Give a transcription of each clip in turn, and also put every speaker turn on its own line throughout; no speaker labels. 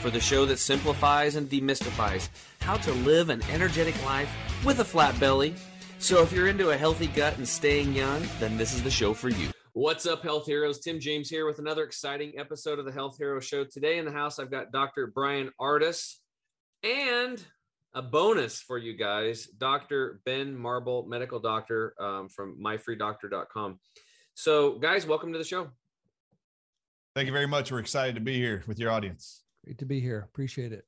for the show that simplifies and demystifies how to live an energetic life with a flat belly. So if you're into a healthy gut and staying young, then this is the show for you. What's up, health heroes? Tim James here with another exciting episode of the Health Hero Show. Today in the house, I've got Dr. Bryan Ardis and a bonus for you guys, Dr. Ben Marble, medical doctor um, from myfreedoctor.com. So, guys, welcome to the show.
Thank you very much. We're excited to be here with your audience.
Great to be here. Appreciate it.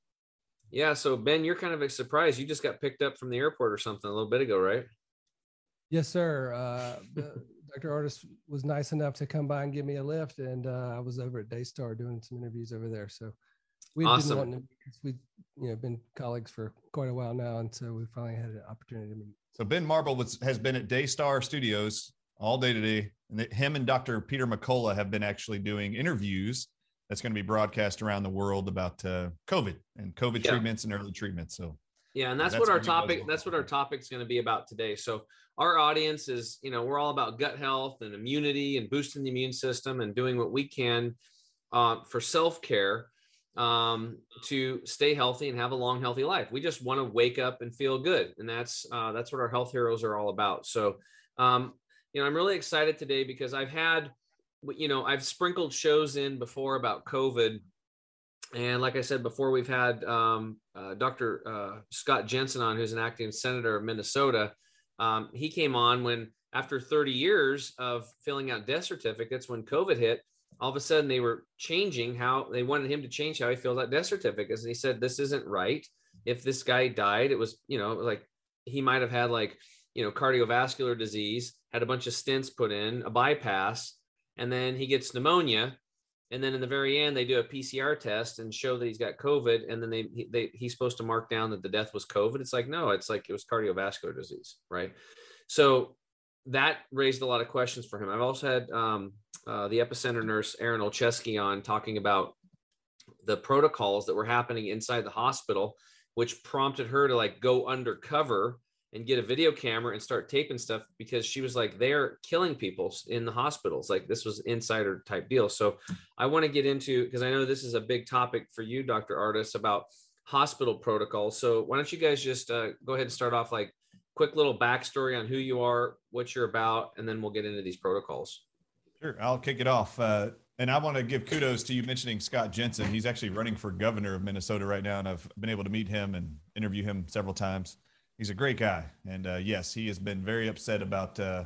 Yeah. So, Ben, you're kind of a surprise. You just got picked up from the airport or something a little bit ago, right?
Yes, sir. Uh, Dr. Ardis was nice enough to come by and give me a lift, and uh, I was over at Daystar doing some interviews over there. So we've
Awesome.
been wanting to, we've you know been colleagues for quite a while now, and so we finally had an opportunity to meet.
So Ben Marble was, has been at Daystar Studios all day today, and that him and Dr. Peter McCullough have been actually doing interviews that's going to be broadcast around the world about uh, COVID and COVID
Yeah.
treatments and early treatments. So
Yeah, and that's,
That's
what our topic that's what our topic's going to be about today. So our audience is, you know, we're all about gut health and immunity and boosting the immune system and doing what we can uh, for self-care um, to stay healthy and have a long healthy life. We just want to wake up and feel good, and that's uh, that's what our health heroes are all about. So um, you know, I'm really excited today because I've had you know, I've sprinkled shows in before about COVID and like I said before, we've had um, uh, Dr. Uh, Scott Jensen on, who's an acting senator of Minnesota. Um, he came on when, after 30 years of filling out death certificates, when COVID hit, all of a sudden they were changing how they wanted him to change how he filled out death certificates. And he said, This isn't right. If this guy died, it was, you know, like he might have had like, you know, cardiovascular disease, had a bunch of stents put in, a bypass, and then he gets pneumonia and then in the very end they do a PCR test and show that he's got COVID, and then they, they he's supposed to mark down that the death was COVID. It's like no, it's like it was cardiovascular disease, right? So that raised a lot of questions for him. I've also had um, uh, the epicenter nurse Erin Olszewski on talking about the protocols that were happening inside the hospital, which prompted her to like go undercover and get a video camera and start taping stuff because she was like they're killing people in the hospitals like this was insider type deal so i want to get into because i know this is a big topic for you dr ardis about hospital protocols so why don't you guys just uh, go ahead and start off like quick little backstory on who you are what you're about and then we'll get into these protocols
sure, I'll kick it off. Uh, and I want to give kudos to you mentioning Scott Jensen. He's actually running for governor of Minnesota right now, and I've been able to meet him and interview him several times. He's a great guy, and uh, yes, he has been very upset about uh,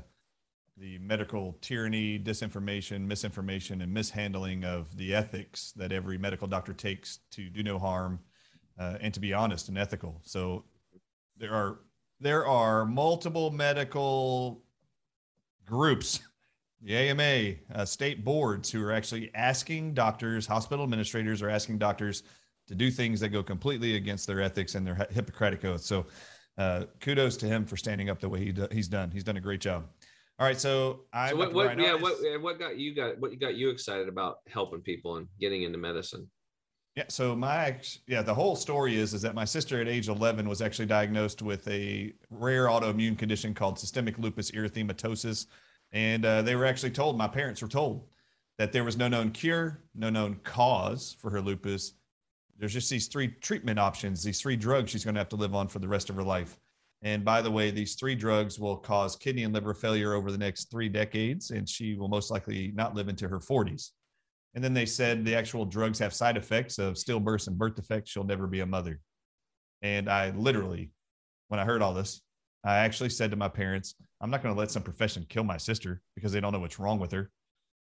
the medical tyranny, disinformation, misinformation, and mishandling of the ethics that every medical doctor takes to do no harm uh, and to be honest and ethical. So there are there are multiple medical groups, the AMA, uh, state boards who are actually asking doctors, hospital administrators are asking doctors to do things that go completely against their ethics and their Hippocratic oath. So uh, kudos to him for standing up the way he do, he's done. He's done a great job. All right, so I
so what, what yeah what what got you got what got you excited about helping people and getting into medicine
Yeah. So my yeah, the whole story is is that my sister at age 11 was actually diagnosed with a rare autoimmune condition called systemic lupus erythematosus, and uh, they were actually told my parents were told that there was no known cure, no known cause for her lupus. There's just these three treatment options, these three drugs she's going to have to live on for the rest of her life. And by the way, these three drugs will cause kidney and liver failure over the next three decades, and she will most likely not live into her 40s. And then they said the actual drugs have side effects of stillbirths and birth defects. She'll never be a mother. And I literally, when I heard all this, I actually said to my parents, I'm not going to let some profession kill my sister because they don't know what's wrong with her.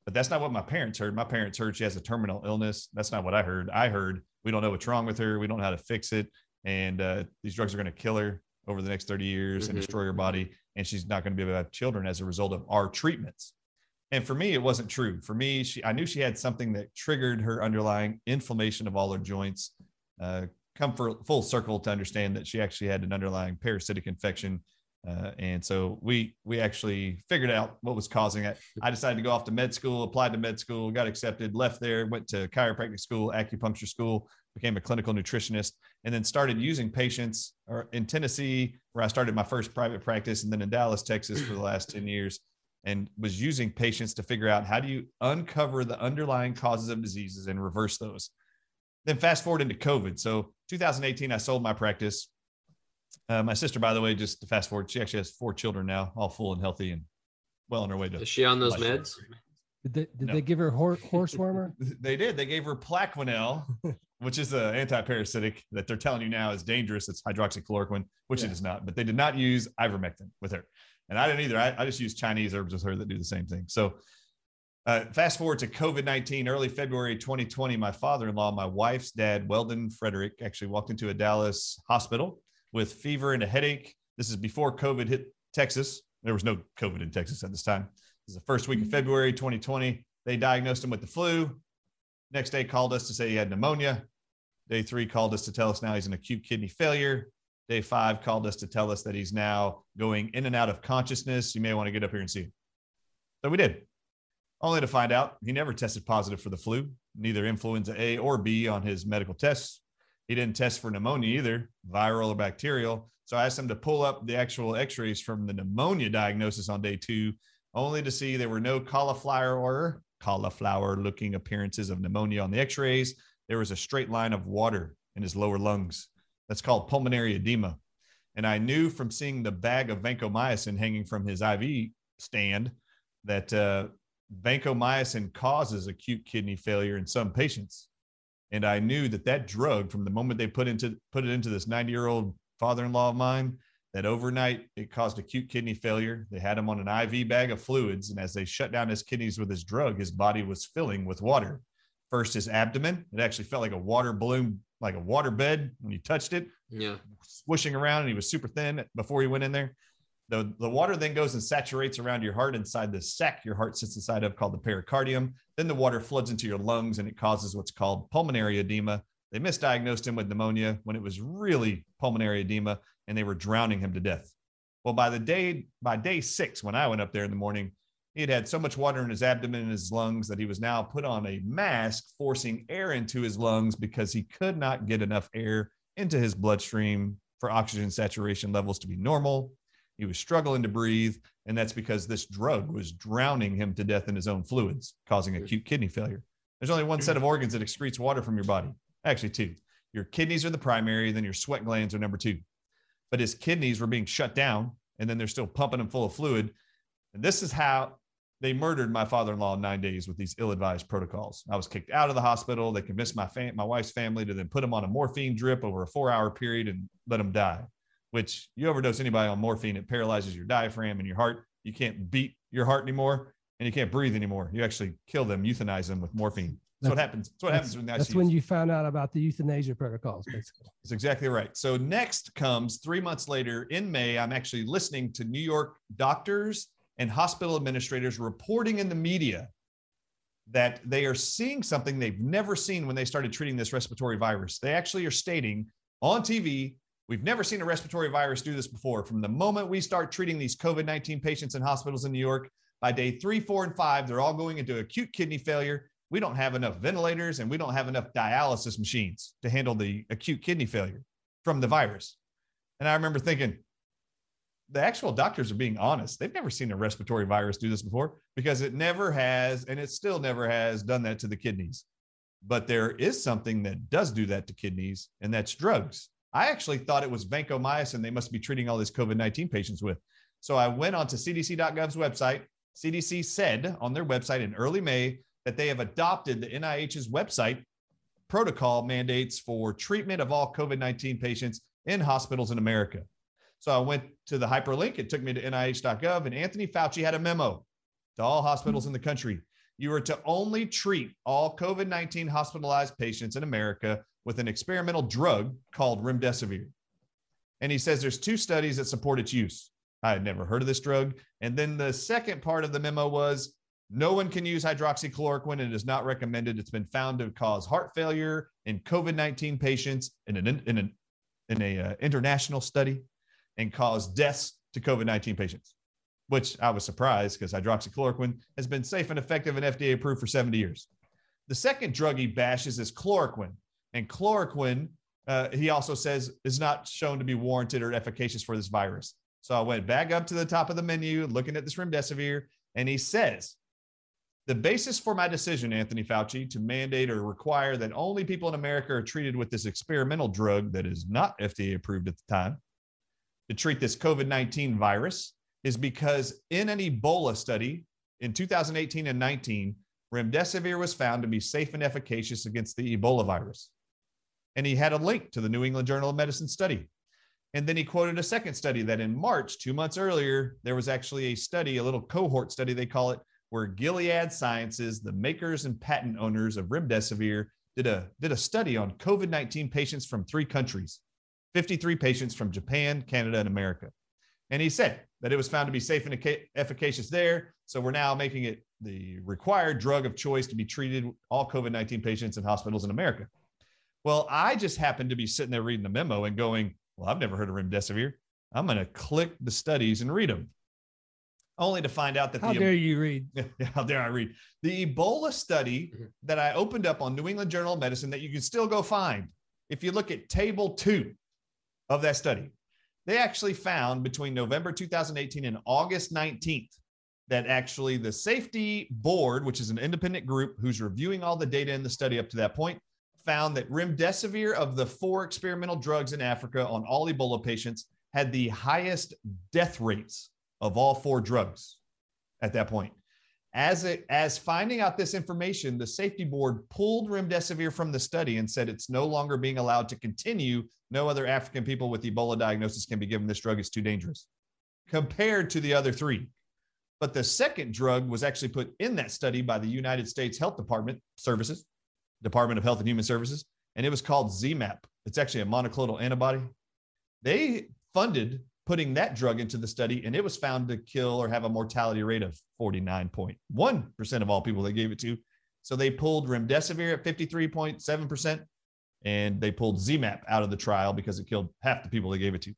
But that's not what my parents heard. My parents heard she has a terminal illness. That's not what I heard. I heard we don't know what's wrong with her. We don't know how to fix it. And uh, these drugs are going to kill her over the next 30 years and
Mhm.
destroy her body. And she's not going to be able to have children as a result of our treatments. And for me, it wasn't true. For me, she I knew she had something that triggered her underlying inflammation of all her joints, uh, come for full circle to understand that she actually had an underlying parasitic infection. Uh, and so we we actually figured out what was causing it. I decided to go off to med school, applied to med school, got accepted, left there, went to chiropractic school, acupuncture school, became a clinical nutritionist, and then started using patients or in Tennessee, where I started my first private practice, and then in Dallas, Texas for the last 10 years, and was using patients to figure out how do you uncover the underlying causes of diseases and reverse those. Then fast forward into COVID. So 2018, I sold my practice. Uh, my sister, by the way, just to fast forward, she actually has four children now, all full and healthy and well on her way to.
Is she on those
life.
meds?
Did they, did
No.
they give her hor- horse warmer?
They did. They gave her Plaquenil, which is an anti-parasitic that they're telling you now is dangerous. It's hydroxychloroquine, which it
Yeah.
is not. But they did not use ivermectin with her, and I didn't either. I, I just used Chinese herbs with her that do the same thing. So, uh, fast forward to COVID nineteen, early February 2020. My father-in-law, my wife's dad, Weldon Frederick, actually walked into a Dallas hospital with fever and a headache. This is before COVID hit Texas. There was no COVID in Texas at this time. This is the first week of mm-hmm. February 2020. They diagnosed him with the flu. Next day, called us to say he had pneumonia. Day three, called us to tell us now he's in acute kidney failure. Day five, called us to tell us that he's now going in and out of consciousness. You may want to get up here and see him. So we did, only to find out he never tested positive for the flu, neither influenza A or B on his medical tests. He didn't test for pneumonia either, viral or bacterial. So I asked him to pull up the actual x rays from the pneumonia diagnosis on day two, only to see there were no cauliflower or cauliflower looking appearances of pneumonia on the x rays. There was a straight line of water in his lower lungs. That's called pulmonary edema. And I knew from seeing the bag of vancomycin hanging from his IV stand that uh, vancomycin causes acute kidney failure in some patients. And I knew that that drug, from the moment they put into put it into this 90 year old father-in-law of mine, that overnight it caused acute kidney failure. They had him on an IV bag of fluids, and as they shut down his kidneys with his drug, his body was filling with water. First, his abdomen, it actually felt like a water balloon, like a water bed when you touched it
Yeah.
swishing around and he was super thin before he went in there. The, the water then goes and saturates around your heart inside the sac your heart sits inside of called the pericardium. Then the water floods into your lungs and it causes what's called pulmonary edema. They misdiagnosed him with pneumonia when it was really pulmonary edema and they were drowning him to death. Well, by the day, by day six, when I went up there in the morning, he had had so much water in his abdomen and his lungs that he was now put on a mask, forcing air into his lungs because he could not get enough air into his bloodstream for oxygen saturation levels to be normal. He was struggling to breathe, and that's because this drug was drowning him to death in his own fluids, causing acute kidney failure. There's only one set of organs that excretes water from your body. Actually, two. Your kidneys are the primary, then your sweat glands are number two. But his kidneys were being shut down, and then they're still pumping him full of fluid. And this is how they murdered my father-in-law in nine days with these ill-advised protocols. I was kicked out of the hospital. They convinced my fam- my wife's family to then put him on a morphine drip over a four-hour period and let him die. Which you overdose anybody on morphine, it paralyzes your diaphragm and your heart. You can't beat your heart anymore, and you can't breathe anymore. You actually kill them, euthanize them with morphine. That's what happens. That's what happens when
that's when you found out about the euthanasia protocols, basically.
That's exactly right. So next comes three months later in May. I'm actually listening to New York doctors and hospital administrators reporting in the media that they are seeing something they've never seen when they started treating this respiratory virus. They actually are stating on TV, we've never seen a respiratory virus do this before. From the moment we start treating these COVID 19 patients in hospitals in New York, by day three, four, and five, they're all going into acute kidney failure. We don't have enough ventilators and we don't have enough dialysis machines to handle the acute kidney failure from the virus. And I remember thinking, the actual doctors are being honest. They've never seen a respiratory virus do this before because it never has, and it still never has done that to the kidneys. But there is something that does do that to kidneys, and that's drugs. I actually thought it was vancomycin they must be treating all these COVID 19 patients with. So I went onto CDC.gov's website. CDC said on their website in early May that they have adopted the NIH's website protocol mandates for treatment of all COVID 19 patients in hospitals in America. So I went to the hyperlink. It took me to NIH.gov, and Anthony Fauci had a memo to all hospitals in the country. You are to only treat all COVID 19 hospitalized patients in America with an experimental drug called remdesivir. And he says there's two studies that support its use. I had never heard of this drug. And then the second part of the memo was No one can use hydroxychloroquine and it is not recommended. It's been found to cause heart failure in COVID 19 patients in an, in an in a uh, international study and cause deaths to COVID 19 patients, which I was surprised because hydroxychloroquine has been safe and effective and FDA approved for 70 years. The second drug he bashes is chloroquine. And chloroquine, uh, he also says, is not shown to be warranted or efficacious for this virus. So I went back up to the top of the menu, looking at this remdesivir, and he says, the basis for my decision, Anthony Fauci, to mandate or require that only people in America are treated with this experimental drug that is not FDA approved at the time to treat this COVID 19 virus is because in an Ebola study in 2018 and 19, remdesivir was found to be safe and efficacious against the Ebola virus. And he had a link to the New England Journal of Medicine study. And then he quoted a second study that in March, two months earlier, there was actually a study, a little cohort study, they call it, where Gilead Sciences, the makers and patent owners of remdesivir, did a, did a study on COVID 19 patients from three countries 53 patients from Japan, Canada, and America. And he said that it was found to be safe and efficacious there. So we're now making it the required drug of choice to be treated all COVID 19 patients in hospitals in America. Well, I just happened to be sitting there reading the memo and going, Well, I've never heard of remdesivir. I'm going to click the studies and read them only to find out that
how
the,
dare you read?
How dare I read the Ebola study mm-hmm. that I opened up on New England Journal of Medicine that you can still go find. If you look at table two of that study, they actually found between November 2018 and August 19th that actually the safety board, which is an independent group who's reviewing all the data in the study up to that point, found that remdesivir of the four experimental drugs in Africa on all Ebola patients had the highest death rates of all four drugs at that point. As it, as finding out this information, the safety board pulled remdesivir from the study and said it's no longer being allowed to continue. No other African people with Ebola diagnosis can be given this drug. It's too dangerous compared to the other three. But the second drug was actually put in that study by the United States Health Department Services, Department of Health and Human Services, and it was called ZMapp. It's actually a monoclonal antibody. They funded putting that drug into the study, and it was found to kill or have a mortality rate of 49.1% of all people they gave it to. So they pulled remdesivir at 53.7%, and they pulled ZMapp out of the trial because it killed half the people they gave it to.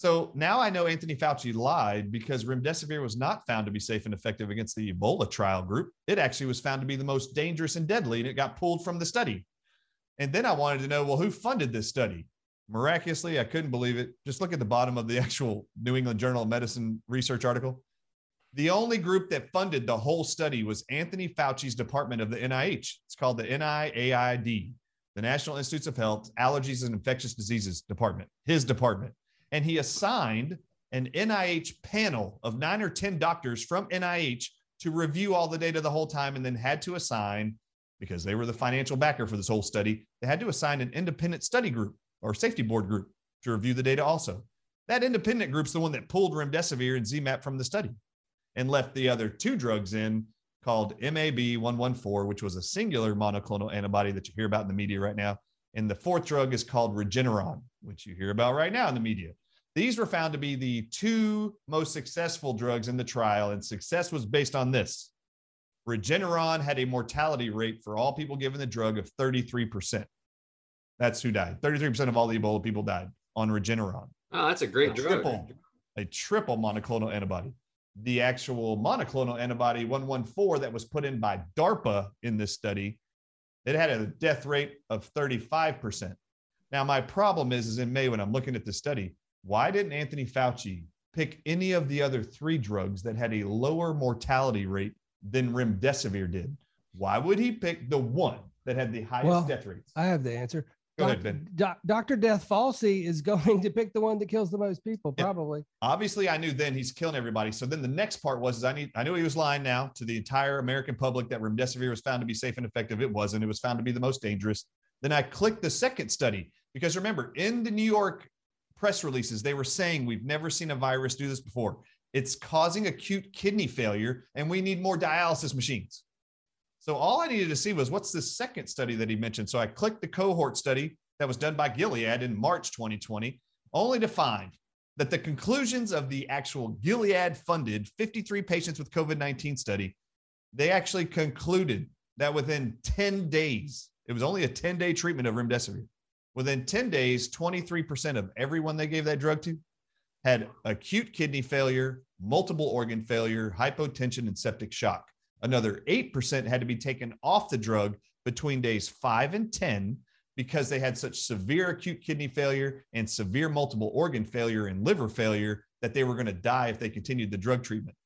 So now I know Anthony Fauci lied because remdesivir was not found to be safe and effective against the Ebola trial group. It actually was found to be the most dangerous and deadly, and it got pulled from the study. And then I wanted to know, well, who funded this study? miraculously, I couldn't believe it. Just look at the bottom of the actual New England Journal of Medicine research article. The only group that funded the whole study was Anthony Fauci's department of the NIH. It's called the NIAID, the National Institutes of Health Allergies and Infectious Diseases Department, his department. And he assigned an NIH panel of nine or 10 doctors from NIH to review all the data the whole time and then had to assign, because they were the financial backer for this whole study, they had to assign an independent study group or safety board group to review the data also. That independent group's the one that pulled remdesivir and ZMapp from the study and left the other two drugs in called MAB 114, which was a singular monoclonal antibody that you hear about in the media right now. And the fourth drug is called Regeneron, which you hear about right now in the media. These were found to be the two most successful drugs in the trial, and success was based on this. Regeneron had a mortality rate for all people given the drug of 33%. That's who died. 33% of all the Ebola people died on Regeneron.
Oh, that's a great
a
drug.
Triple, a triple monoclonal antibody. The actual monoclonal antibody 114 that was put in by DARPA in this study, it had a death rate of 35%. Now, my problem is, is in May when I'm looking at the study, why didn't Anthony Fauci pick any of the other three drugs that had a lower mortality rate than remdesivir did? Why would he pick the one that had the highest well, death rates?
I have the answer.
Go ahead, Ben.
Dr. Death Falsey is going to pick the one that kills the most people, probably.
Obviously, I knew then he's killing everybody. So then the next part was is I need I knew he was lying now to the entire American public that remdesivir was found to be safe and effective. It wasn't. It was found to be the most dangerous. Then I clicked the second study because remember, in the New York press releases, they were saying we've never seen a virus do this before. It's causing acute kidney failure, and we need more dialysis machines. So all I needed to see was what's the second study that he mentioned. So I clicked the cohort study that was done by Gilead in March 2020, only to find that the conclusions of the actual Gilead funded 53 patients with COVID 19 study, they actually concluded that within 10 days, it was only a 10 day treatment of remdesivir. Within 10 days, 23% of everyone they gave that drug to had acute kidney failure, multiple organ failure, hypotension, and septic shock. Another 8% had to be taken off the drug between days five and 10 because they had such severe acute kidney failure and severe multiple organ failure and liver failure that they were going to die if they continued the drug treatment.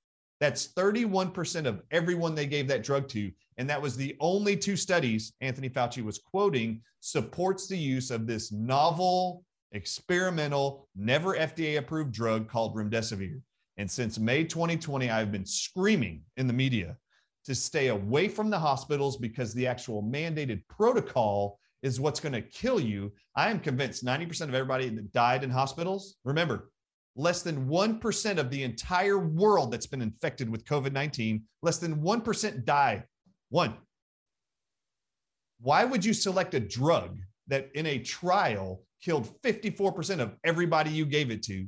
That's 31% of everyone they gave that drug to. And that was the only two studies Anthony Fauci was quoting supports the use of this novel, experimental, never FDA approved drug called remdesivir. And since May 2020, I've been screaming in the media to stay away from the hospitals because the actual mandated protocol is what's going to kill you. I am convinced 90% of everybody that died in hospitals, remember, less than 1% of the entire world that's been infected with COVID 19, less than 1% die. One. Why would you select a drug that in a trial killed 54% of everybody you gave it to?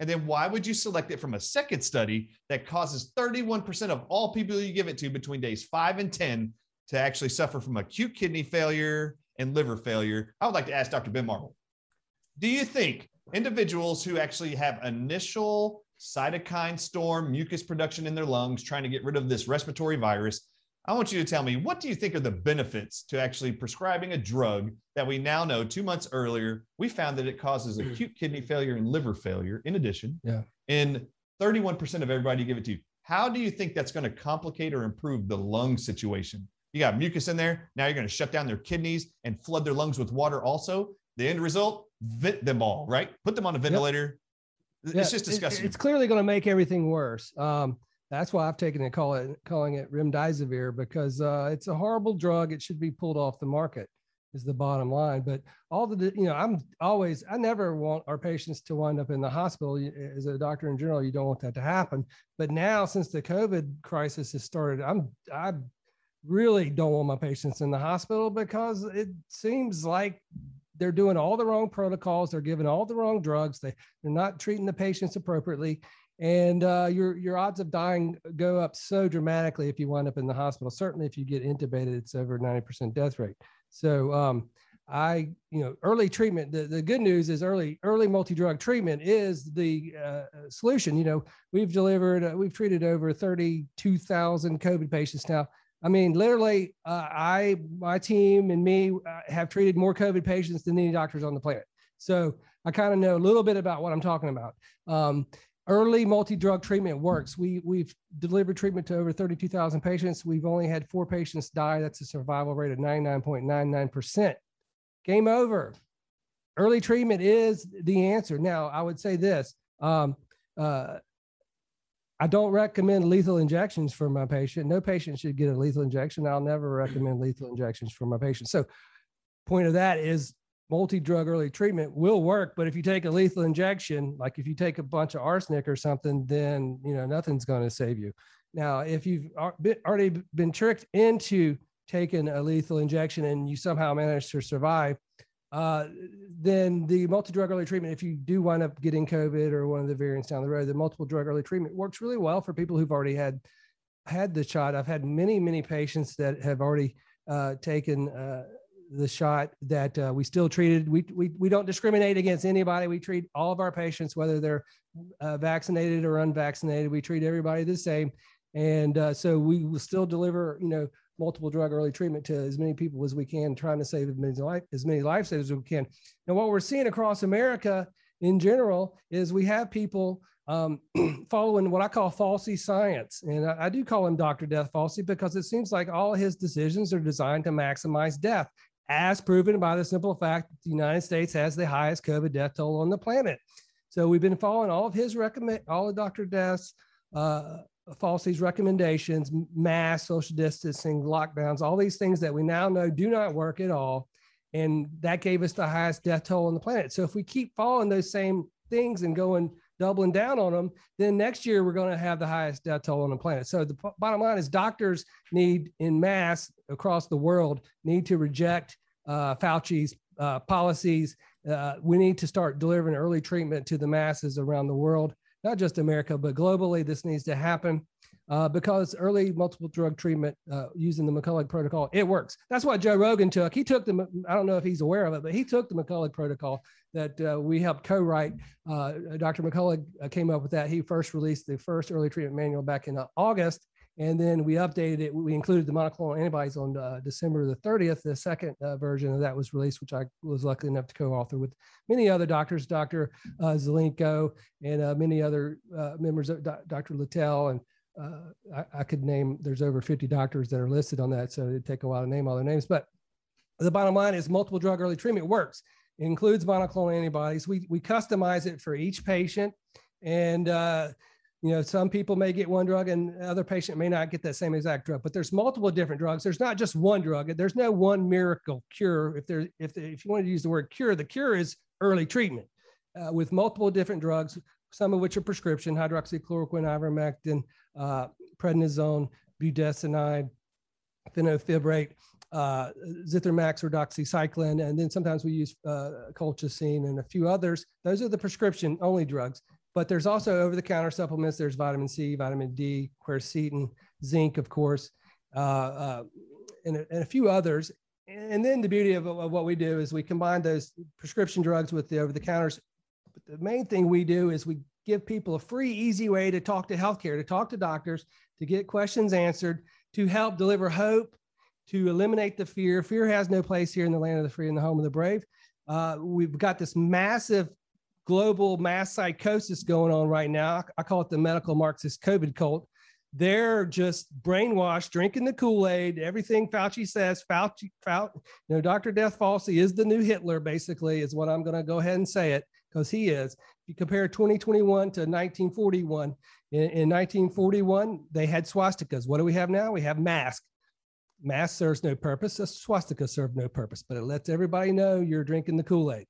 And then why would you select it from a second study that causes 31% of all people you give it to between days five and 10 to actually suffer from acute kidney failure and liver failure? I would like to ask Dr. Ben Marble Do you think individuals who actually have initial cytokine storm mucus production in their lungs trying to get rid of this respiratory virus I want you to tell me what do you think are the benefits to actually prescribing a drug that we now know two months earlier we found that it causes acute kidney failure and liver failure in addition
yeah.
in 31% of everybody you give it to you. how do you think that's going to complicate or improve the lung situation? You got mucus in there now you're going to shut down their kidneys and flood their lungs with water also. The end result vent them all right? Put them on a ventilator. Yep. it's just disgusting.
it's clearly going to make everything worse. Um, that's why I've taken it call it calling it remdesivir because uh, it's a horrible drug. It should be pulled off the market. Is the bottom line. But all the you know, I'm always I never want our patients to wind up in the hospital. As a doctor in general, you don't want that to happen. But now, since the COVID crisis has started, I'm I really don't want my patients in the hospital because it seems like they're doing all the wrong protocols. They're giving all the wrong drugs. They they're not treating the patients appropriately and uh, your your odds of dying go up so dramatically if you wind up in the hospital. Certainly, if you get intubated, it's over ninety percent death rate. So, um, I you know, early treatment. The, the good news is early early multi drug treatment is the uh, solution. You know, we've delivered, uh, we've treated over thirty two thousand COVID patients now. I mean, literally, uh, I my team and me uh, have treated more COVID patients than any doctors on the planet. So I kind of know a little bit about what I'm talking about. Um, early multi-drug treatment works. We we've delivered treatment to over 32,000 patients. We've only had four patients die. That's a survival rate of 99.99%. Game over. Early treatment is the answer. Now, I would say this. Um, uh, I don't recommend lethal injections for my patient. No patient should get a lethal injection. I'll never recommend lethal injections for my patient. So, point of that is multi-drug early treatment will work but if you take a lethal injection like if you take a bunch of arsenic or something then you know nothing's going to save you. Now if you've already been tricked into taking a lethal injection and you somehow manage to survive uh, then the multi-drug early treatment if you do wind up getting covid or one of the variants down the road the multiple drug early treatment works really well for people who've already had had the shot. I've had many many patients that have already uh, taken uh, the shot that uh, we still treated. We, we, we don't discriminate against anybody. We treat all of our patients, whether they're uh, vaccinated or unvaccinated. We treat everybody the same. And uh, so we will still deliver, you know, multiple drug early treatment to as many people as we can, trying to save as many, life, as many lives as we can. Now, what we're seeing across America in general is we have people um, following what I call falsy science. And I, I, do call him Dr. Death Falsey because it seems like all his decisions are designed to maximize death as proven by the simple fact that the United States has the highest COVID death toll on the planet. So we've been following all of his recommend, all of Dr. Death's, uh, Falsey's recommendations, mass social distancing, lockdowns, all these things that we now know do not work at all. And that gave us the highest death toll on the planet. So if we keep following those same things and going doubling down on them, then next year we're going to have the highest death toll on the planet. So the p- bottom line is doctors need in mass across the world need to reject uh, Fauci's uh, policies uh, we need to start delivering early treatment to the masses around the world, not just America, but globally. This needs to happen uh, because early multiple drug treatment uh, using the McCullough protocol, it works. That's what Joe Rogan took. He took the, I don't know if he's aware of it, but he took the McCullough protocol that uh, we helped co-write. Uh, Dr. McCullough uh, came up with that. He first released the first early treatment manual back in uh, August. And then we updated it. We included the monoclonal antibodies on December the 30th. The second version of that was released, which I was lucky enough to co-author with many other doctors, Dr. Zelenko and many other members of Dr. Littell and uh, I, I, could name there's over 50 doctors that are listed on that so it'd take a while to name all their names but the bottom line is multiple drug early treatment works it includes monoclonal antibodies. We, we customize it for each patient. And uh, you know some people may get one drug and other patient may not get that same exact drug but there's multiple different drugs. There's not just one drug. There's no one miracle cure. If there if, if you want to use the word cure the cure is early treatment uh, with multiple different drugs some of which are prescription hydroxychloroquine ivermectin uh, prednisone, budesonide, fenofibrate, uh, Zithromax or doxycycline, and then sometimes we use uh, colchicine and a few others. Those are the prescription only drugs. But there's also over the counter supplements. There's vitamin C, vitamin D, quercetin, zinc, of course, uh, uh, and, a, and, a, few others. And then the beauty of, of, what we do is we combine those prescription drugs with the over the counters. But the main thing we do is we give people a free, easy way to talk to healthcare, to talk to doctors, to get questions answered, to help deliver hope, to eliminate the fear. Fear has no place here in the land of the free and the home of the brave. Uh, we've got this massive global mass psychosis going on right now. I call it the medical Marxist COVID cult. They're just brainwashed, drinking the Kool Aid. Everything Fauci says, Fauci, Fauci, you know, Dr. Death Falsey is the new Hitler, basically, is what I'm going to go ahead and say it because he is. If you compare 2021 to 1941, in, in 1941, they had swastikas. What do we have now? We have masks. Mask serves no purpose. A swastika served no purpose, but it lets everybody know you're drinking the Kool Aid.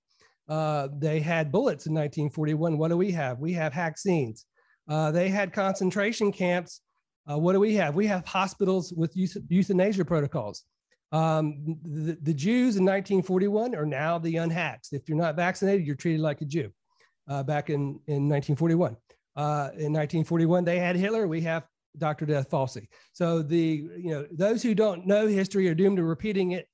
Uh, they had bullets in 1941. What do we have? We have vaccines. Uh, they had concentration camps. Uh, what do we have? We have hospitals with euthanasia protocols. Um, the, the, Jews in 1941 are now the unhaxed. If you're not vaccinated, you're treated like a Jew. Uh, back in, in 1941. Uh, in 1941, they had Hitler. We have Dr. Death Falsey. So the you know those who don't know history are doomed to repeating it,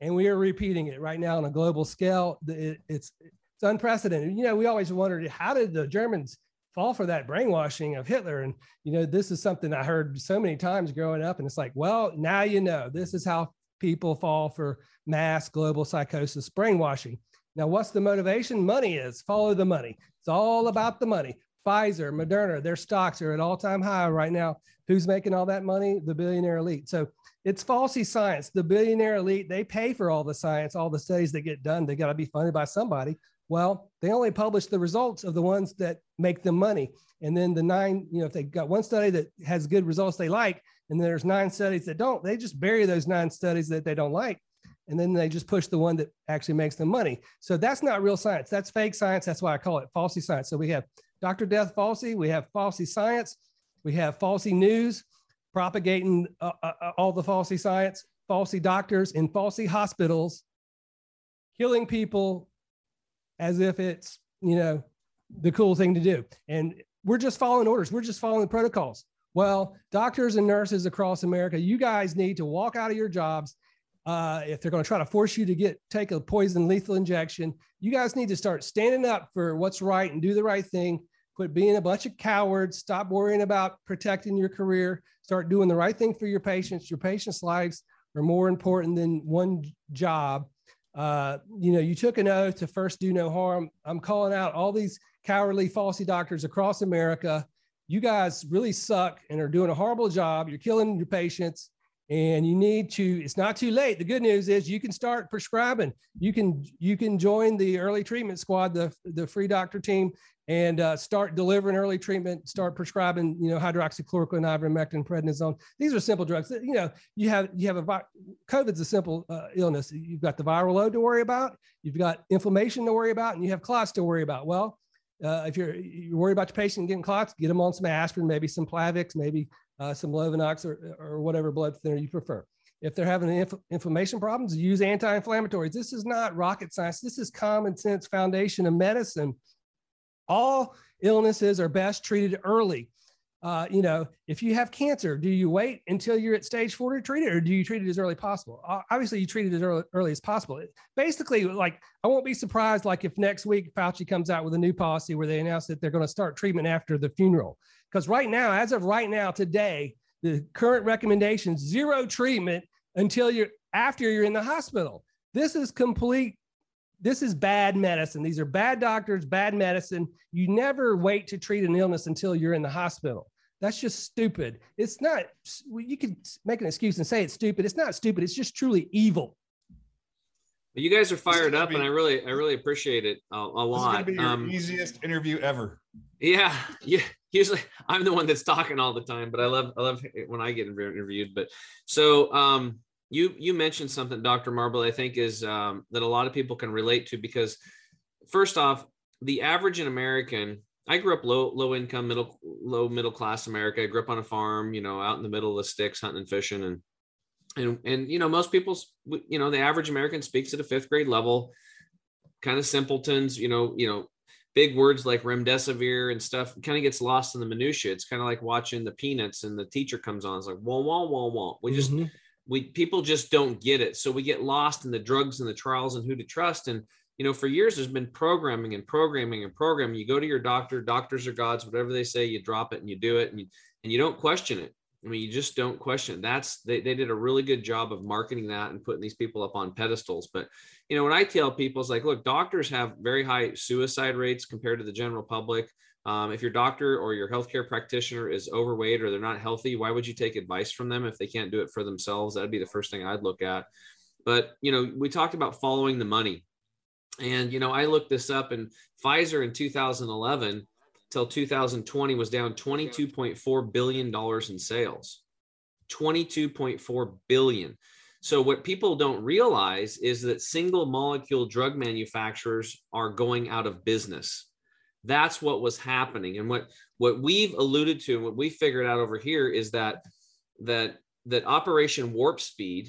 and we are repeating it right now on a global scale. It, it's it's unprecedented. You know, we always wondered how did the Germans fall for that brainwashing of Hitler? And you know, this is something I heard so many times growing up, and it's like, well, now you know. This is how people fall for mass global psychosis brainwashing. Now, what's the motivation? Money is follow the money. It's all about the money. Pfizer, Moderna, their stocks are at all time high right now. Who's making all that money? The billionaire elite. So it's falsy science. The billionaire elite, they pay for all the science, all the studies that get done. They got to be funded by somebody. Well, they only publish the results of the ones that make them money. And then the nine, you know, if they got one study that has good results they like, and there's nine studies that don't, they just bury those nine studies that they don't like. And then they just push the one that actually makes them money. So that's not real science. That's fake science. That's why I call it falsy science. So we have Dr. Death Falsey, we have falsy science, we have falsy news propagating uh, uh, uh all the falsy science, falsy doctors in falsy hospitals, killing people as if it's, you know, the cool thing to do. And we're just following orders. We're just following protocols. Well, doctors and nurses across America, you guys need to walk out of your jobs. Uh, if they're going to try to force you to get take a poison lethal injection, you guys need to start standing up for what's right and do the right thing. Quit being a bunch of cowards. Stop worrying about protecting your career. Start doing the right thing for your patients. Your patients' lives are more important than one job. Uh, you know, you took an oath to first do no harm. I'm calling out all these cowardly, falsy doctors across America you guys really suck and are doing a horrible job. You're killing your patients and you need to it's not too late. The good news is you can start prescribing. You can you can join the early treatment squad the the free doctor team and uh, start delivering early treatment start prescribing you know hydroxychloroquine ivermectin prednisone these are simple drugs you know you have you have a covid's a simple uh, illness. You've got the viral load to worry about you've got inflammation to worry about and you have clots to worry about. Well uh, if you're you're worried about your patient getting clots, get them on some aspirin, maybe some Plavix, maybe uh, some Lovenox or, or whatever blood thinner you prefer. If they're having inf- inflammation problems, use anti-inflammatories. This is not rocket science. This is common sense foundation of medicine. All illnesses are best treated early. Uh, you know, if you have cancer, do you wait until you're at stage four to treat it, or do you treat it as early as possible? Obviously, you treat it as early, early as possible. Basically, like I won't be surprised, like if next week Fauci comes out with a new policy where they announce that they're going to start treatment after the funeral. Because right now, as of right now, today, the current recommendations zero treatment until you're after you're in the hospital. This is complete this is bad medicine. These are bad doctors, bad medicine. You never wait to treat an illness until you're in the hospital. That's just stupid. It's not, you can make an excuse and say it's stupid. It's not stupid. It's just truly evil.
You guys are fired up, be, and I really, I really appreciate it a, a lot.
This is be your um, easiest interview ever.
Yeah, yeah. Usually, I'm the one that's talking all the time, but I love, I love when I get interviewed. But so, um, you you mentioned something, Dr. Marble, I think is um, that a lot of people can relate to because, first off, the average in American. I grew up low low income middle low middle class America. I grew up on a farm, you know, out in the middle of the sticks, hunting and fishing, and and and you know most people's you know the average American speaks at a fifth grade level, kind of simpletons, you know, you know, big words like remdesivir and stuff kind of gets lost in the minutia. It's kind of like watching the Peanuts and the teacher comes on. It's like wah wah wah wah. We just mm-hmm we people just don't get it so we get lost in the drugs and the trials and who to trust and you know for years there's been programming and programming and programming you go to your doctor doctors are gods whatever they say you drop it and you do it and you, and you don't question it i mean you just don't question it. that's they, they did a really good job of marketing that and putting these people up on pedestals but you know when i tell people it's like look doctors have very high suicide rates compared to the general public um, if your doctor or your healthcare practitioner is overweight or they're not healthy, why would you take advice from them if they can't do it for themselves? That'd be the first thing I'd look at. But you know, we talked about following the money, and you know, I looked this up, and Pfizer in 2011 till 2020 was down 22.4 billion dollars in sales. 22.4 billion. So what people don't realize is that single molecule drug manufacturers are going out of business that's what was happening and what what we've alluded to and what we figured out over here is that that that operation warp speed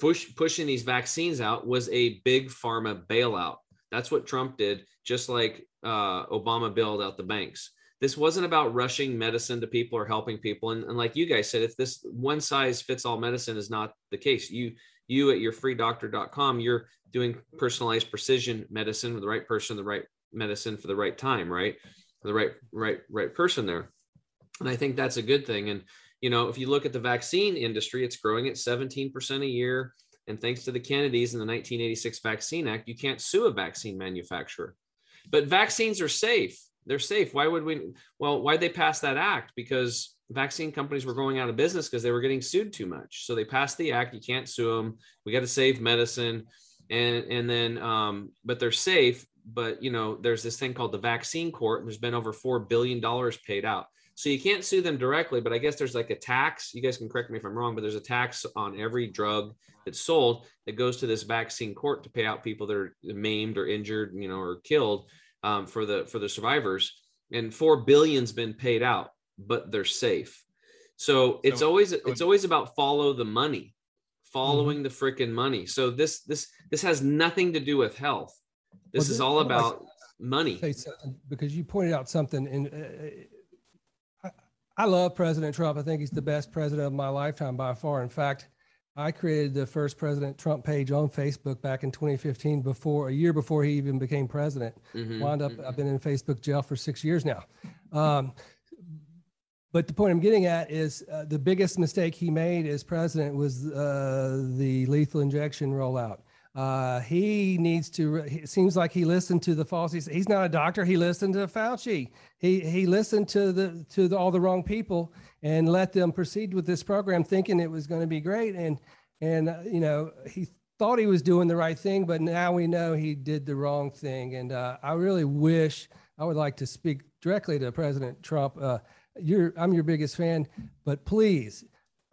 push, pushing these vaccines out was a big pharma bailout that's what trump did just like uh, obama bailed out the banks this wasn't about rushing medicine to people or helping people and, and like you guys said if this one size fits all medicine is not the case you you at yourfreedoctor.com you're doing personalized precision medicine with the right person the right medicine for the right time, right? For the right, right, right person there. And I think that's a good thing. And, you know, if you look at the vaccine industry, it's growing at 17% a year. And thanks to the Kennedys and the 1986 Vaccine Act, you can't sue a vaccine manufacturer. But vaccines are safe. They're safe. Why would we? Well, why'd they pass that act? Because vaccine companies were going out of business because they were getting sued too much. So they passed the act. You can't sue them. We got to save medicine. And, and then, um, but they're safe but you know there's this thing called the vaccine court and there's been over four billion dollars paid out so you can't sue them directly but i guess there's like a tax you guys can correct me if i'm wrong but there's a tax on every drug that's sold that goes to this vaccine court to pay out people that are maimed or injured you know or killed um, for the for the survivors. And four billion's been paid out but they're safe. So it's so, always it's always about follow the money following mm-hmm. the freaking money. So this this this has nothing to do with health. This well, is all about money.
Because you pointed out something, and uh, I, love President Trump. I think he's the best president of my lifetime by far. In fact, I created the first President Trump page on Facebook back in 2015, before a year before he even became president. Mm-hmm, Wound up, mm-hmm. I've been in Facebook jail for six years now. Um, but the point I'm getting at is uh, the biggest mistake he made as president was uh, the lethal injection rollout. Uh, he needs to. It seems like he listened to the false. He's, he's not a doctor. He listened to Fauci. He he listened to the to the, all the wrong people and let them proceed with this program, thinking it was going to be great. And and uh, you know he thought he was doing the right thing, but now we know he did the wrong thing. And uh, I really wish I would like to speak directly to President Trump. Uh, you're I'm your biggest fan, but please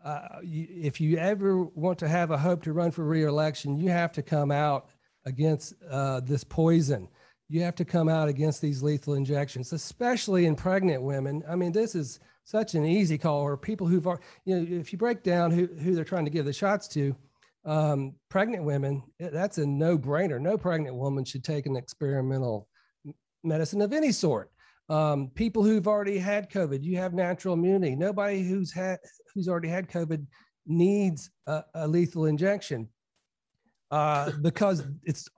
uh, you, if you ever want to have a hope to run for reelection, you have to come out against uh, this poison. You have to come out against these lethal injections, especially in pregnant women. I mean, this is such an easy call. Or people who've, you know, if you break down who who they're trying to give the shots to, um, pregnant women, that's a no brainer. No pregnant woman should take an experimental medicine of any sort. Um, people who've already had COVID, you have natural immunity. Nobody who's had who's already had COVID needs a, a lethal injection uh, because it's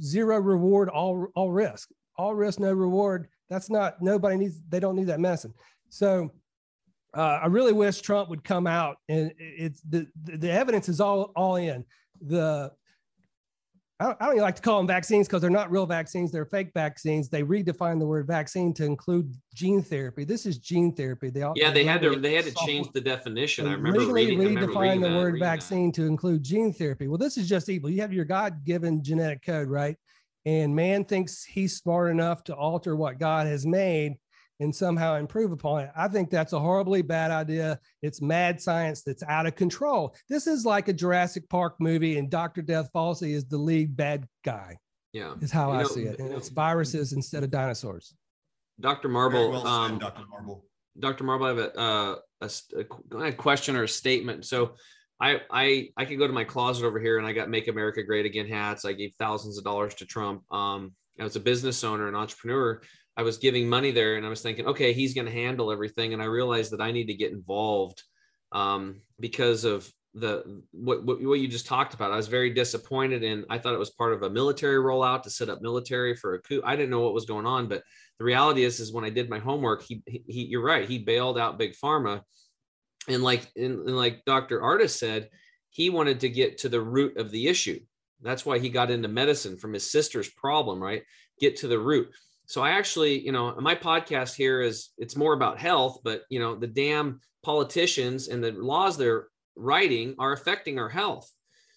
zero reward, all all risk, all risk, no reward. That's not nobody needs. They don't need that medicine. So uh, I really wish Trump would come out and it's the, the evidence is all all in the. I don't, I don't even like to call them vaccines because they're not real vaccines; they're fake vaccines. They redefine the word vaccine to include gene therapy. This is gene therapy.
They all, yeah, they, they had to they had to change the definition. I remember reading.
redefine the
that,
word vaccine that. to include gene therapy. Well, this is just evil. You have your God-given genetic code, right? And man thinks he's smart enough to alter what God has made and somehow improve upon it. I think that's a horribly bad idea. It's mad science that's out of control. This is like a Jurassic Park movie, and Dr. Death Fauci is the lead bad guy.
Yeah.
Is how you I know, see it. And it's viruses instead of dinosaurs.
Dr. Marble. Well
um, Dr. Marble.
Dr. Marble, I have a, uh, a, a question or a statement. So I, I I could go to my closet over here and I got Make America Great Again hats. I gave thousands of dollars to Trump. Um, I was a business owner, an entrepreneur. I was giving money there and I was thinking, okay, he's going to handle everything. And I realized that I need to get involved um, because of the what, what, what you just talked about. I was very disappointed and I thought it was part of a military rollout to set up military for a coup. I didn't know what was going on, but the reality is, is when I did my homework, he, he you're right. He bailed out big pharma. And like, and, and like Dr. Ardis said, he wanted to get to the root of the issue. That's why he got into medicine from his sister's problem, right? Get to the root so i actually you know my podcast here is it's more about health but you know the damn politicians and the laws they're writing are affecting our health.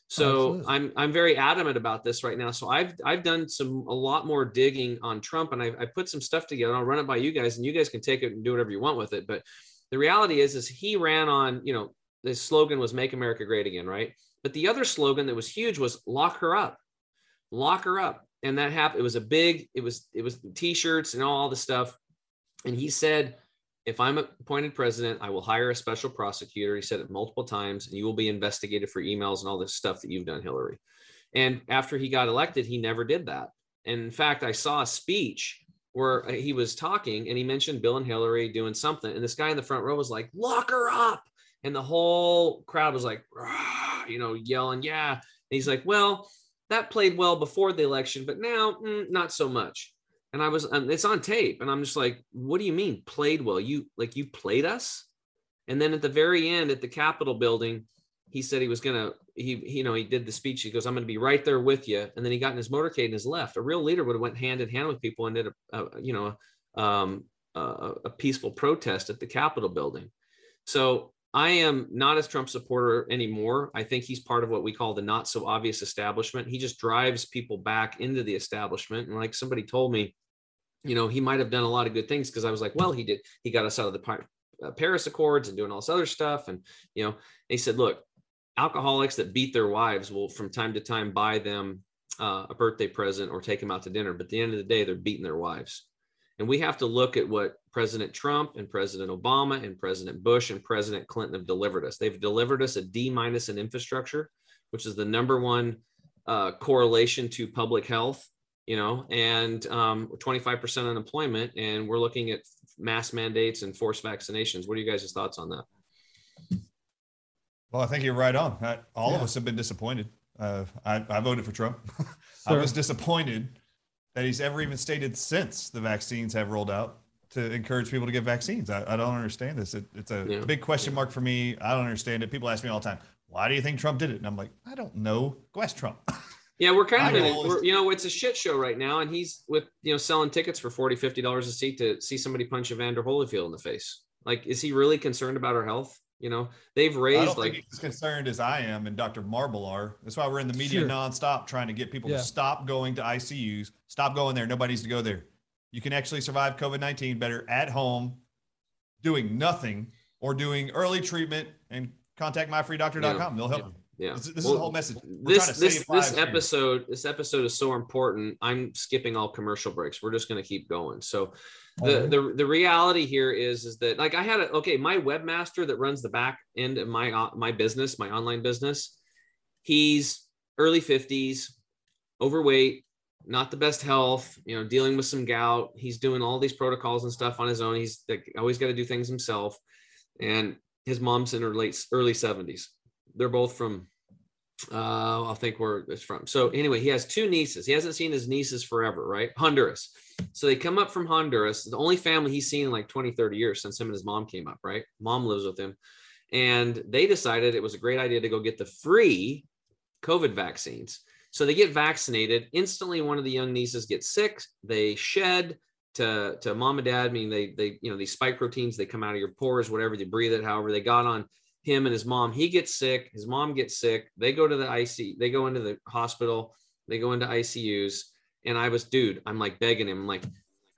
So Absolutely. i'm i'm very adamant about this right now. So i've i've done some a lot more digging on trump and i i put some stuff together i'll run it by you guys and you guys can take it and do whatever you want with it. But the reality is is he ran on you know the slogan was make america great again right? But the other slogan that was huge was lock her up. Lock her up and that happened. It was a big, it was, it was t-shirts and all the stuff. And he said, if I'm appointed president, I will hire a special prosecutor. He said it multiple times, and you will be investigated for emails and all this stuff that you've done, Hillary. And after he got elected, he never did that. And in fact, I saw a speech where uh, he was talking and he mentioned Bill and Hillary doing something. And this guy in the front row was like, lock her up. And the whole crowd was like, you know, yelling, yeah. And he's like, well, that played well before the election, but now mm, not so much. And I was, um, it's on tape, and I'm just like, what do you mean played well? You like you played us? And then at the very end, at the Capitol building, he said he was gonna, he, he you know, he did the speech. He goes, "I'm gonna be right there with you." And then he got in his motorcade and his left. A real leader would have went hand in hand with people and did a, a you know, um, a, a peaceful protest at the Capitol building. So I am not a Trump supporter anymore. I think he's part of what we call the not so obvious establishment. He just drives people back into the establishment. And like somebody told me, you know, he might have done a lot of good things because I was like, well, he did. He got us out of the uh, Paris Accords and doing all this other stuff. And, you know, he said, look, alcoholics that beat their wives will from time to time buy them uh, a birthday present or take them out to dinner. But at the end of the day, they're beating their wives. And we have to look at what President Trump and President Obama and President Bush and President Clinton have delivered us. They've delivered us a D minus in infrastructure, which is the number one uh, correlation to public health, you know, and um, 25% unemployment. And we're looking at mass mandates and forced vaccinations. What are you guys' thoughts on that?
Well, I think you're right on. I, all yeah. of us have been disappointed. Uh, I, I, voted for Trump. I was disappointed that he's ever even stated since the vaccines have rolled out to encourage people to get vaccines. I, I don't understand this. It, it's a yeah. big question mark for me. I don't understand it. People ask me all the time, why do you think Trump did it? And I'm like, I don't know. Go ask Trump.
Yeah, we're kind of in it. you know, it's a shit show right now. And he's with, you know, selling tickets for 40, 50 dollars a seat to see somebody punch Evander Holyfield in the face. Like, is he really concerned about our health? You know, they've raised like
as concerned as I am and Dr. Marble are. That's why we're in the media sure. nonstop trying to get people yeah. to stop going to ICUs, stop going there. Nobody needs to go there. You can actually survive COVID 19 better at home, doing nothing or doing early treatment and contact myfreedoctor.com. Yeah. They'll help.
Yeah.
This, this
Well,
is the whole message. We're
This
to
this this
here.
episode this episode is so important. I'm skipping all commercial breaks. We're just going to keep going. So the the the reality here is is that like I had a okay, my webmaster that runs the back end of my uh, my business, my online business, he's early 50s, overweight, not the best health, you know, dealing with some gout. He's doing all these protocols and stuff on his own. He's like, always got to do things himself. And his mom's in her late early 70s. They're both from uh I'll think where it's from. So anyway, he has two nieces. He hasn't seen his nieces forever, right? Honduras. So they come up from Honduras. The only family he's seen in like 20, 30 years since him and his mom came up, right? Mom lives with him. And they decided it was a great idea to go get the free COVID vaccines. So they get vaccinated. Instantly, one of the young nieces gets sick. They shed to, to mom and dad, I meaning they, they, you know, these spike proteins, they come out of your pores, whatever, you breathe it, however they got on him and his mom. He gets sick. His mom gets sick. They go to the IC, they go into the hospital, they go into ICUs. And I was, dude, I'm like begging him, I'm like,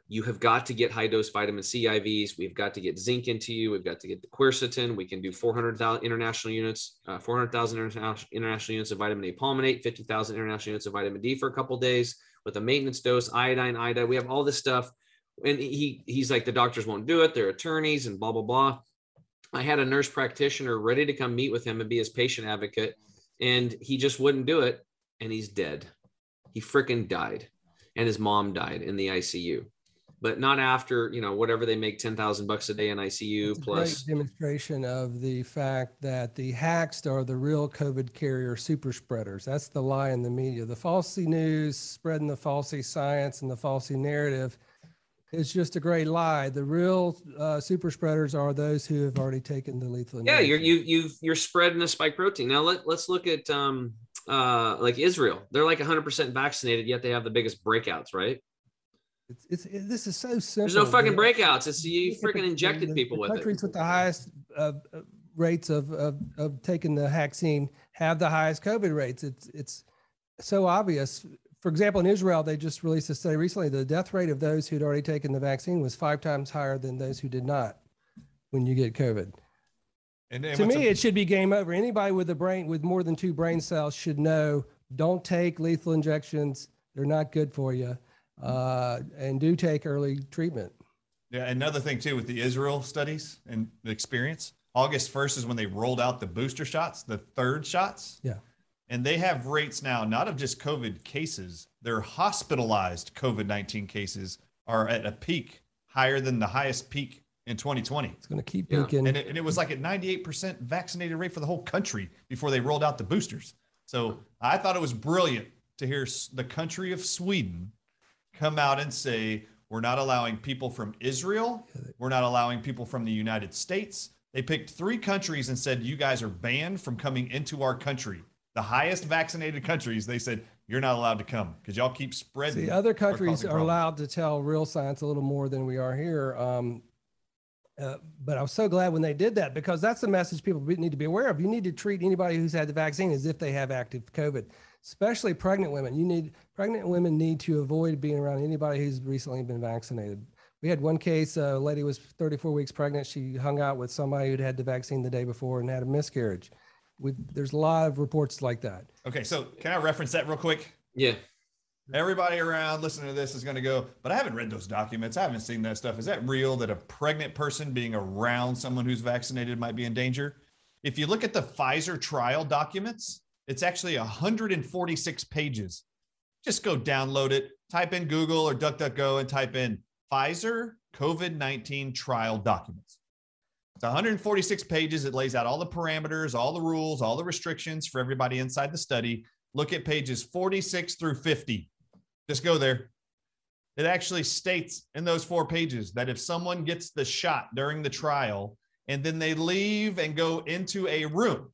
you have got to get high dose vitamin C IVs. We've got to get zinc into you. We've got to get the quercetin. We can do 400,000 international units, uh, 400,000 international, units of vitamin A palmitate, 50,000 international units of vitamin D for a couple days with a maintenance dose, iodine, iodine. We have all this stuff. And he he's like, the doctors won't do it. They're attorneys and blah, blah, blah. I had a nurse practitioner ready to come meet with him and be his patient advocate. And he just wouldn't do it. And he's dead. He freaking died. And his mom died in the ICU but not after you know whatever they make 10,000 bucks a day in ICU
It's a
plus
demonstration of the fact that the hacks are the real COVID carrier super spreaders. That's the lie in the media. The falsy news, spreading the falsy science and the falsy narrative is just a great lie. The real uh, super spreaders are those who have already taken the lethal.
yeah you're you you've you're spreading the spike protein now let, let's look at um uh like Israel they're like 100% vaccinated yet they have the biggest breakouts right
It's, it's, it- this is so simple.
there's no fucking breakouts it's you freaking injected
the-
people
the
with it
countries with the highest uh, uh, rates of, of of taking the vaccine have the highest COVID rates. It's it's so obvious. For example, in Israel, they just released a study recently. The death rate of those who'd already taken the vaccine was five times higher than those who did not. When you get COVID,
And, and
to me,
a-
it should be game over. Anybody with a brain with more than two brain cells should know: don't take lethal injections. They're not good for you, uh, and do take early treatment.
Yeah, another thing too with the Israel studies and the experience. August 1st is when they rolled out the booster shots, the third shots.
Yeah.
And they have rates now, not of just COVID cases, their hospitalized COVID 19 cases are at a peak higher than the highest peak in 2020.
It's going to keep
Yeah.
peaking.
And it, and it was like a 98% vaccinated rate for the whole country before they rolled out the boosters. So I thought it was brilliant to hear the country of Sweden come out and say, we're not allowing people from Israel. We're not allowing people from the United States. They picked three countries and said, you guys are banned from coming into our country. The highest vaccinated countries, they said, you're not allowed to come because y'all keep spreading.
See, other countries are allowed to tell real science a little more than we are here. Um, uh, but I was so glad when they did that because that's the message people need to be aware of. You need to treat anybody who's had the vaccine as if they have active COVID, especially pregnant women. You need pregnant women need to avoid being around anybody who's recently been vaccinated. We had one case, a lady was 34 weeks pregnant. She hung out with somebody who'd had the vaccine the day before and had a miscarriage. we there's a lot of reports like that.
Okay, so can I reference that real quick?
Yeah. Mm-hmm.
Everybody around listening to this is going to go, but I haven't read those documents. I haven't seen that stuff. Is that real that a pregnant person being around someone who's vaccinated might be in danger? If you look at the Pfizer trial documents, it's actually 146 pages. Just go download it, type in Google or DuckDuckGo and type in Pfizer COVID 19 trial documents. It's 146 pages. It lays out all the parameters, all the rules, all the restrictions for everybody inside the study. Look at pages 46 through 50. Just go there. It actually states in those four pages that if someone gets the shot during the trial and then they leave and go into a room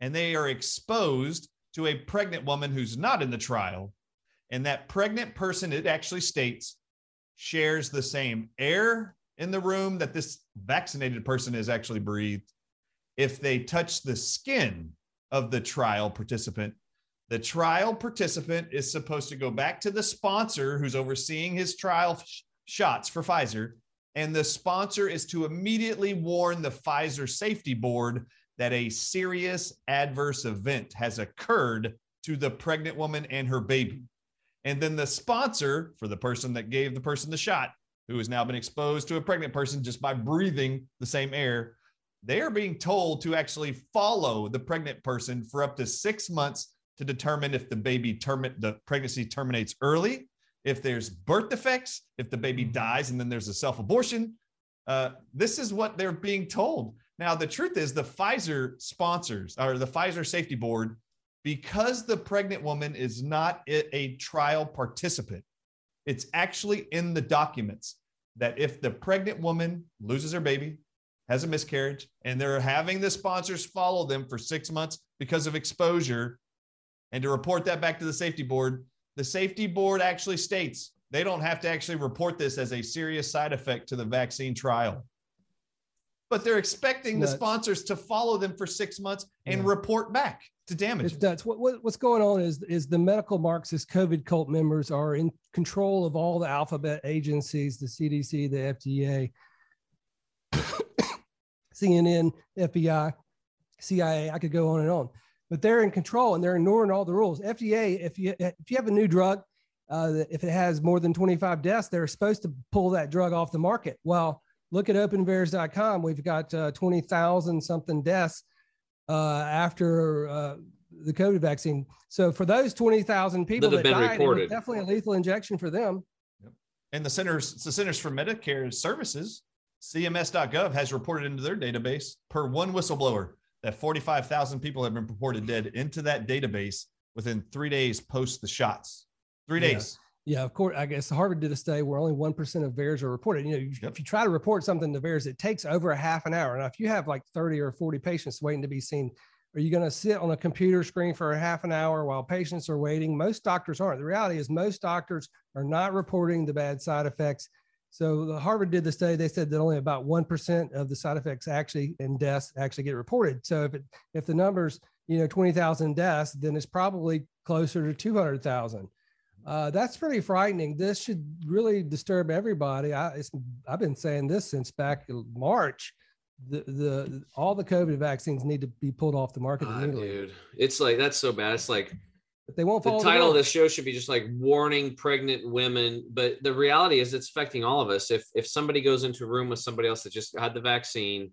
and they are exposed to a pregnant woman who's not in the trial, and that pregnant person, it actually states, shares the same air in the room that this vaccinated person has actually breathed. If they touch the skin of the trial participant, the trial participant is supposed to go back to the sponsor who's overseeing his trial sh- shots for Pfizer. And the sponsor is to immediately warn the Pfizer safety board that a serious adverse event has occurred to the pregnant woman and her baby. And then the sponsor for the person that gave the person the shot, who has now been exposed to a pregnant person just by breathing the same air, they are being told to actually follow the pregnant person for up to six months to determine if the baby term- the pregnancy terminates early, if there's birth defects, if the baby dies and then there's a self-abortion. Uh, this is what they're being told. Now, the truth is, the Pfizer sponsors or the Pfizer Safety Board, because the pregnant woman is not a trial participant, it's actually in the documents that if the pregnant woman loses her baby, has a miscarriage, and they're having the sponsors follow them for six months because of exposure, and to report that back to the safety board, the safety board actually states they don't have to actually report this as a serious side effect to the vaccine trial but they're expecting the sponsors to follow them for six months and yeah. report back to damage.
That's what, what, what's going on is is the medical Marxist COVID cult members are in control of all the alphabet agencies, the CDC, the FDA, CNN, FBI, CIA. I could go on and on, but they're in control and they're ignoring all the rules. FDA, if you if you have a new drug, uh, if it has more than 25 deaths, they're supposed to pull that drug off the market. Well look at openvaers.com. We've got uh, 20,000 something deaths uh, after uh, the COVID vaccine. So for those 20,000 people that, that died, it was definitely a lethal injection for them.
Yep. And the Centers, the Centers for Medicare Services, CMS.gov has reported into their database per one whistleblower that 45,000 people have been reported dead into that database within three days post the shots. Three days.
Yeah, of course. I guess Harvard did a study where only one percent of VAERS are reported. You know, yep. if you try to report something to VAERS, it takes over a half an hour. Now, if you have like thirty or forty patients waiting to be seen, are you going to sit on a computer screen for a half an hour while patients are waiting? Most doctors aren't. The reality is, most doctors are not reporting the bad side effects. So, the Harvard did the study. They said that only about one percent of the side effects actually and deaths actually get reported. So, if it if the numbers, you know, twenty thousand deaths, then it's probably closer to two hundred thousand. Uh, that's pretty frightening. This should really disturb everybody. I, have been saying this since back in March. The, the all the COVID vaccines need to be pulled off the market ah, immediately.
Dude, it's like that's so bad. It's like
but they won't.
The title the of the show should be just like warning pregnant women, but the reality is it's affecting all of us. If if somebody goes into a room with somebody else that just had the vaccine,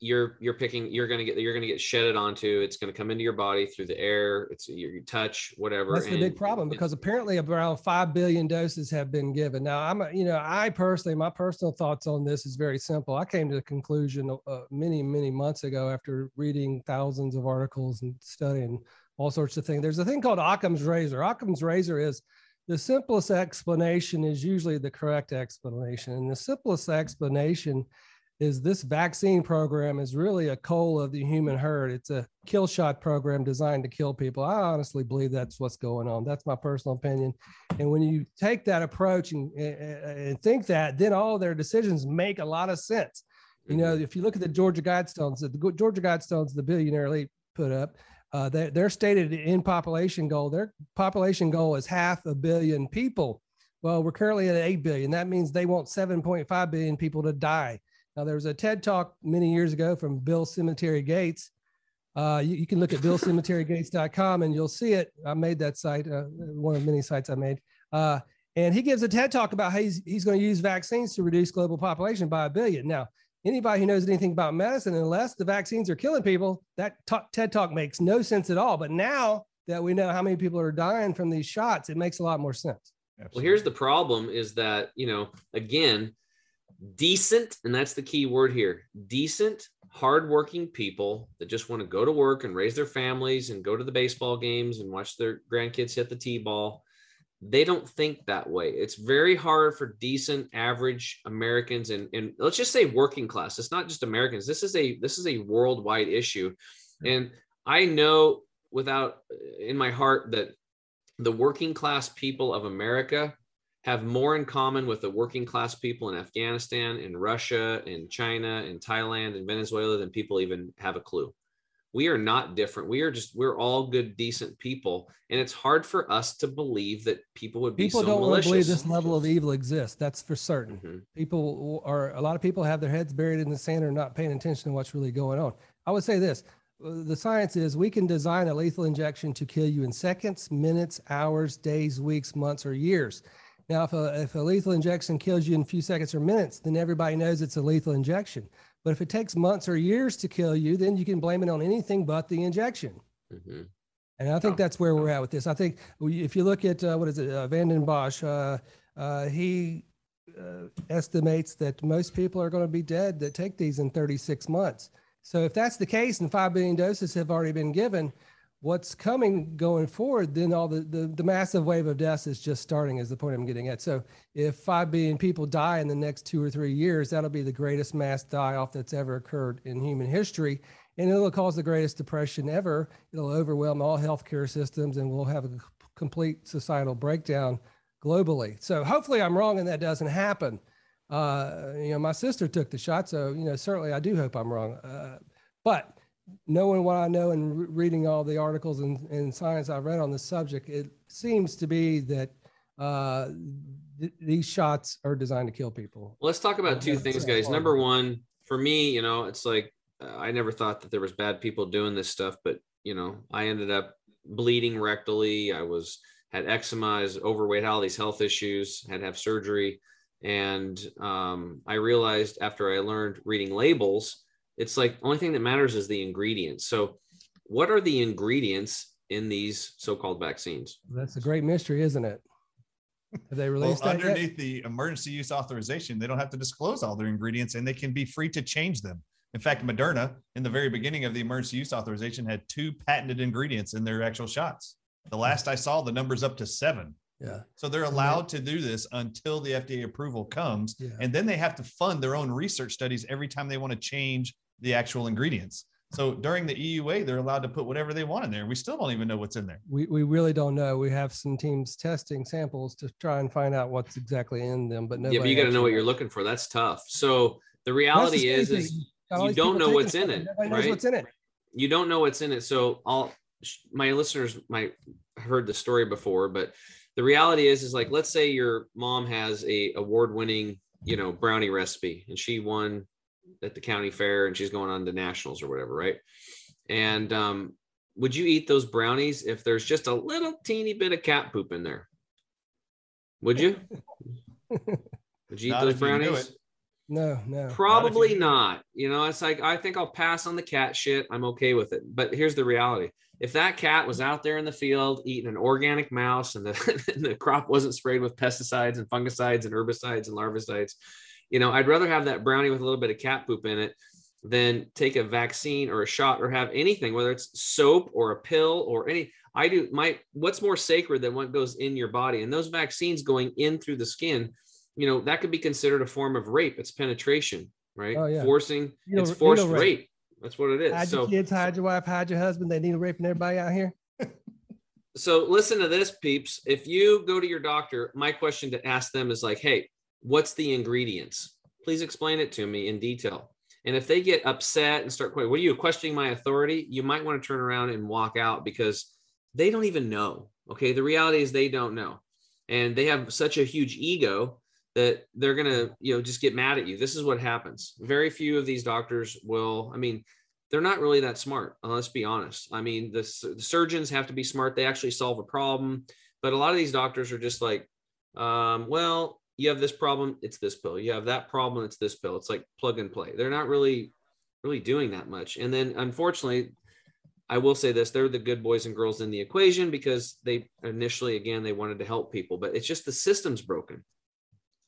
you're you're picking you're gonna get you're gonna get shedded onto it's gonna come into your body through the air it's your, touch whatever
that's the big problem because apparently around 5 billion doses have been given now i'm a, you know i personally my personal thoughts on this is very simple i came to the conclusion uh, many many months ago after reading thousands of articles and studying all sorts of things there's a thing called occam's razor occam's razor is the simplest explanation is usually the correct explanation and the simplest explanation is this vaccine program is really a coal of the human herd. It's a kill shot program designed to kill people. I honestly believe that's what's going on. That's my personal opinion. And when you take that approach and, and think that, then all their decisions make a lot of sense. You know, mm-hmm. if you look at the Georgia Guidestones, the Georgia Guidestones, the billionaire elite put up, uh, their stated in population goal, their population goal is half a billion people. Well, we're currently at 8 billion. That means they want 7.5 billion people to die. Now, there was a TED talk many years ago from Bill Cemetery Gates. Uh, you, you, can look at billcemeterygates.com and you'll see it. I made that site, uh, one of many sites I made. Uh, and he gives a TED talk about how he's, he's going to use vaccines to reduce global population by a billion. Now, anybody who knows anything about medicine, unless the vaccines are killing people, that TED talk makes no sense at all. But now that we know how many people are dying from these shots, it makes a lot more sense.
Absolutely. Well, here's the problem is that, you know, again, decent, and that's the key word here decent, hardworking people that just want to go to work and raise their families and go to the baseball games and watch their grandkids hit the T ball. They don't think that way. It's very hard for decent, average Americans and, and let's just say working class. It's not just Americans. This is a this is a worldwide issue. Hmm. And I know without uh, in my heart that the working class people of America have more in common with the working class people in Afghanistan, in Russia, in China, in Thailand, in Venezuela than people even have a clue. We are not different. We are just we're all good, decent people, and it's hard for us to believe that people would be
people
so
don't
malicious.
believe this level of evil exists. That's for certain. Mm-hmm. People are a lot of people have their heads buried in the sand or not paying attention to what's really going on. I would say this uh, the science is we can design a lethal injection to kill you in seconds, minutes, hours, days, weeks, months, or years. Now, if a, if a lethal injection kills you in a few seconds or minutes, then everybody knows it's a lethal injection. But if it takes months or years to kill you, then you can blame it on anything but the injection. Mm-hmm. And I think oh. that's where we're at with this. I think if you look at uh, what is it, uh, Vanden Bossche, uh, uh, he uh, estimates that most people are going to be dead that take these in 36 months. So if that's the case and 5 billion doses have already been given, what's coming going forward, then all the, the, the, massive wave of deaths is just starting is the point I'm getting at. So if 5 billion people die in the next two or three years, that'll be the greatest mass die off that's ever occurred in human history. And it'll cause the greatest depression ever. It'll overwhelm all healthcare systems and we'll have a complete societal breakdown globally. So hopefully I'm wrong and that doesn't happen uh, you know, my sister took the shot, so you know, certainly I do hope I'm wrong. Uh, but knowing what I know and re- reading all the articles and, and science I've read on the subject, it seems to be that uh, th- these shots are designed to kill people.
Let's talk about two things, guys. Number one, for me, you know, it's like uh, I never thought that there was bad people doing this stuff, but you know, I ended up bleeding rectally. I was had eczema, was overweight, all these health issues, had to have surgery and um, I realized after I learned reading labels, it's like only thing that matters is the ingredients. So, what are the ingredients in these so-called vaccines?
That's a great mystery, isn't it? Have they released
well, underneath yet? the emergency use authorization? They don't have to disclose all their ingredients, and they can be free to change them. In fact, Moderna, in the very beginning of the emergency use authorization, had two patented ingredients in their actual shots. The last I saw, the number's up to seven.
Yeah.
So they're allowed to do this until the FDA approval comes. Yeah. And then they have to fund their own research studies every time they want to change the actual ingredients. So during the EUA, they're allowed to put whatever they want in there. We still don't even know what's in there.
We, we really don't know. We have some teams testing samples to try and find out what's exactly in them, but
yeah, but you got to know what you're looking for. That's tough. So the reality is, is you don't know what's in it. Right? what's in it. You don't know what's in it. So all my listeners might have heard the story before, but the reality is is like let's say your mom has a award winning you know brownie recipe and she won at the county fair and she's going on to nationals or whatever right? And um, would you eat those brownies if there's just a little teeny bit of cat poop in there? Would you? Would you eat those brownies?
no no.
Probably not, not. You know it's like i think i'll pass on the cat shit. I'm okay with it. But here's the reality. If that cat was out there in the field eating an organic mouse and the, and the crop wasn't sprayed with pesticides and fungicides and herbicides and larvicides, you know, I'd rather have that brownie with a little bit of cat poop in it than take a vaccine or a shot or have anything, whether it's soap or a pill or any. I do my what's more sacred than what goes in your body, and those vaccines going in through the skin, you know, that could be considered a form of rape. It's penetration, right? Oh, yeah. Forcing, it's forced rape. rape that's what it is.
Hide
so,
your kids, hide your wife, hide your husband. They need raping everybody out here.
so listen to this, peeps. If you go to your doctor, my question to ask them is like, hey, what's the ingredients? Please explain it to me in detail. And if they get upset and start questioning, what are you questioning my authority? You might want to turn around and walk out because they don't even know. Okay. The reality is they don't know. And they have such a huge ego that they're going to you know just get mad at you this is what happens very few of these doctors will i mean they're not really that smart uh, let's be honest i mean the, the, surgeons have to be smart they actually solve a problem but a lot of these doctors are just like um, well you have this problem it's this pill you have that problem it's this pill it's like plug and play they're not really really doing that much and then unfortunately i will say this they're the good boys and girls in the equation because they initially again they wanted to help people but it's just the system's broken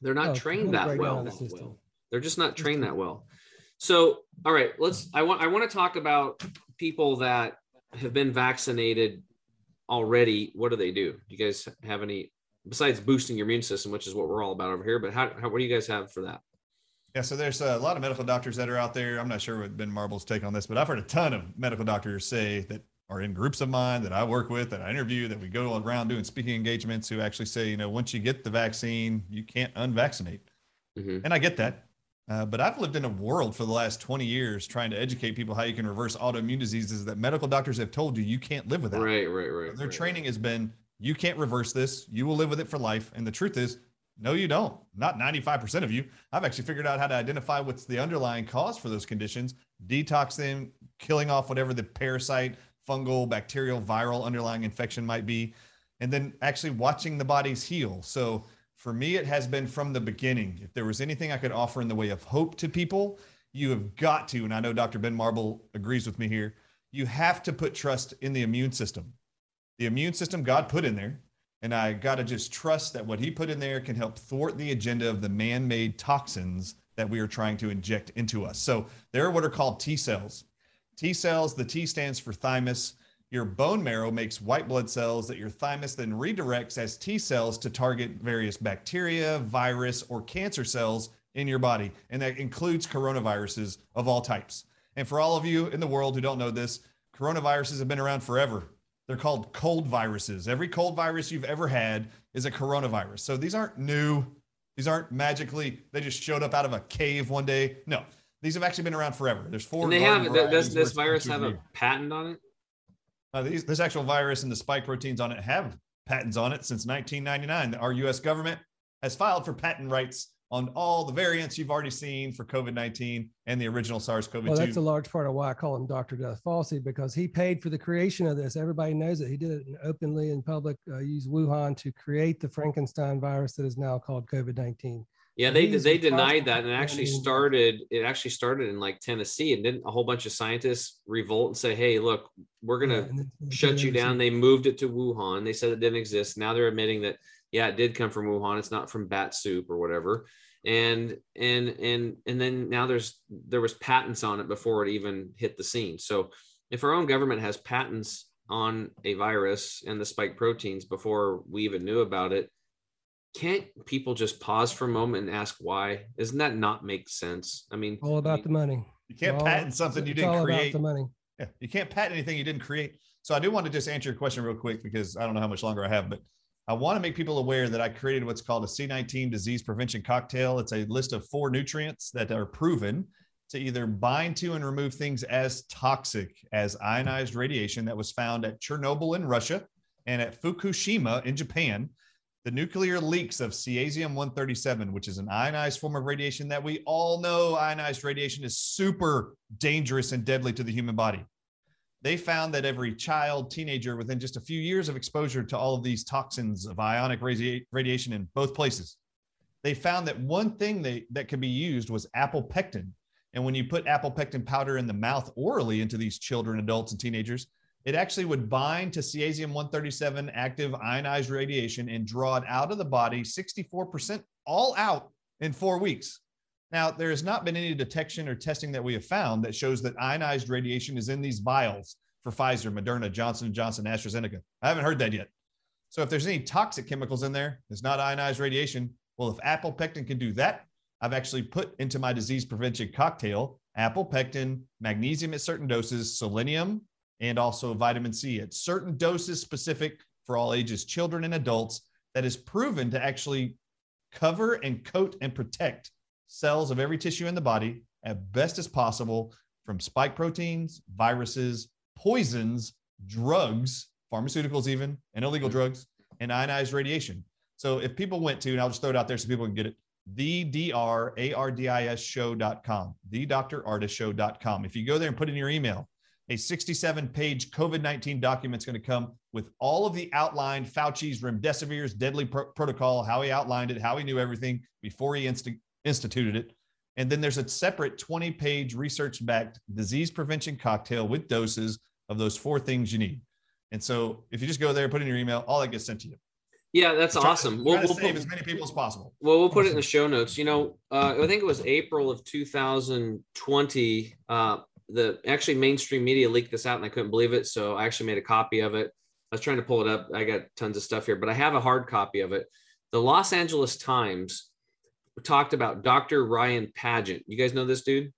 they're not oh, trained that well. The They're just not trained that well. So, all right, let's. I want. I want to talk about people that have been vaccinated already. What do they do? Do you guys have any besides boosting your immune system, which is what we're all about over here? But how, how what do you guys have for that?
Yeah, so there's a lot of medical doctors that are out there. I'm not sure what Ben Marble's take on this, but I've heard a ton of medical doctors say that are in groups of mine that I work with, that I interview, that we go around doing speaking engagements who actually say, you know, once you get the vaccine, you can't unvaccinate. Mm-hmm. And I get that. Uh, but I've lived in a world for the last 20 years trying to educate people how you can reverse autoimmune diseases that medical doctors have told you you can't live without.
Right, right, right.
Their
right,
training has been you can't reverse this. You will live with it for life. And the truth is, No, you don't. Not 95% of you. I've actually figured out how to identify what's the underlying cause for those conditions, detox them, killing off whatever the parasite, fungal, bacterial, viral underlying infection might be, and then actually watching the bodies heal. So for me, it has been from the beginning. If there was anything I could offer in the way of hope to people, you have got to, and I know Dr. Ben Marble agrees with me here, you have to put trust in the immune system. The immune system God put in there and I got to just trust that what he put in there can help thwart the agenda of the man made toxins that we are trying to inject into us. So there are what are called T cells. T cells, the T stands for thymus. Your bone marrow makes white blood cells that your thymus then redirects as T cells to target various bacteria, virus, or cancer cells in your body. And that includes coronaviruses of all types. And for all of you in the world who don't know this, coronaviruses have been around forever. They're called cold viruses. Every cold virus you've ever had is a coronavirus. So these aren't new. These aren't magically, they just showed up out of a cave one day. No, these have actually been around forever. There's four.
And they have, does this virus have a patent on it?
Uh, these, this actual virus and the spike proteins on it have patents on it since 1999. Our US government has filed for patent rights on all the variants you've already seen for COVID 19 and the original SARS CoV 2.
Well, that's a large part of why I call him Dr. Death Fauci because he paid for the creation of this. Everybody knows it. He did it openly in public, uh, used Wuhan to create the Frankenstein virus that is now called COVID 19.
Yeah, they they denied that and it actually started. It actually started in like Tennessee, and didn't a whole bunch of scientists revolt and say, "Hey, look, we're gonna yeah, shut you down." They moved it to Wuhan. They said it didn't exist. Now they're admitting that yeah, it did come from Wuhan. It's not from bat soup or whatever. And and and and then now there's there was patents on it before it even hit the scene. So if our own government has patents on a virus and the spike proteins before we even knew about it can't people just pause for a moment and ask why? Doesn't that not make sense? I mean
all about the money.
You can't
all,
patent something you didn't create. the money. Yeah, you can't patent anything you didn't create. So i do want to just answer your question real quick because i don't know how much longer i have but I want to make people aware that I created what's called a C19 disease prevention cocktail. It's a list of four nutrients that are proven to either bind to and remove things as toxic as ionized radiation that was found at Chernobyl in Russia and at Fukushima in Japan. The nuclear leaks of cesium 137, which is an ionized form of radiation that we all know ionized radiation is super dangerous and deadly to the human body they found that every child, teenager, within just a few years of exposure to all of these toxins of ionic radi- radiation in both places, they found that one thing they, that could be used was apple pectin. And when you put apple pectin powder in the mouth orally into these children, adults, and teenagers, it actually would bind to cesium 137 active ionized radiation and draw it out of the body 64% all out in four weeks. Now, there has not been any detection or testing that we have found that shows that ionized radiation is in these vials for Pfizer, Moderna, Johnson Johnson, AstraZeneca. I haven't heard that yet. So if there's any toxic chemicals in there, it's not ionized radiation. Well, if apple pectin can do that, I've actually put into my disease prevention cocktail apple pectin, magnesium at certain doses, selenium, and also vitamin C at certain doses specific for all ages, children and adults, that is proven to actually cover and coat and protect cells of every tissue in the body as best as possible from spike proteins, viruses, poisons, drugs, pharmaceuticals, even, and illegal mm-hmm. drugs, and ionized radiation. So if people went to, and I'll just throw it out there so people can get it, the D-R-A-R-D-I-S show.com, the show.com. If you go there and put in your email, a 67 page COVID 19 document is going to come with all of the outlined Fauci's remdesivir's deadly pro- protocol, how he outlined it, how he knew everything before he inst- instituted it. And then there's a separate 20 page research backed disease prevention cocktail with doses of those four things you need. And so if you just go there, put in your email, all that gets sent to you.
Yeah, that's awesome.
To, we'll, we'll save put, as many people as possible.
Well, we'll put it in the show notes. You know, uh, I think it was April of 2020. Uh, the actually mainstream media leaked this out, and I couldn't believe it. So I actually made a copy of it. I was trying to pull it up. I got tons of stuff here, but I have a hard copy of it. The Los Angeles Times talked about Dr. Ryan Padgett. You guys know this dude?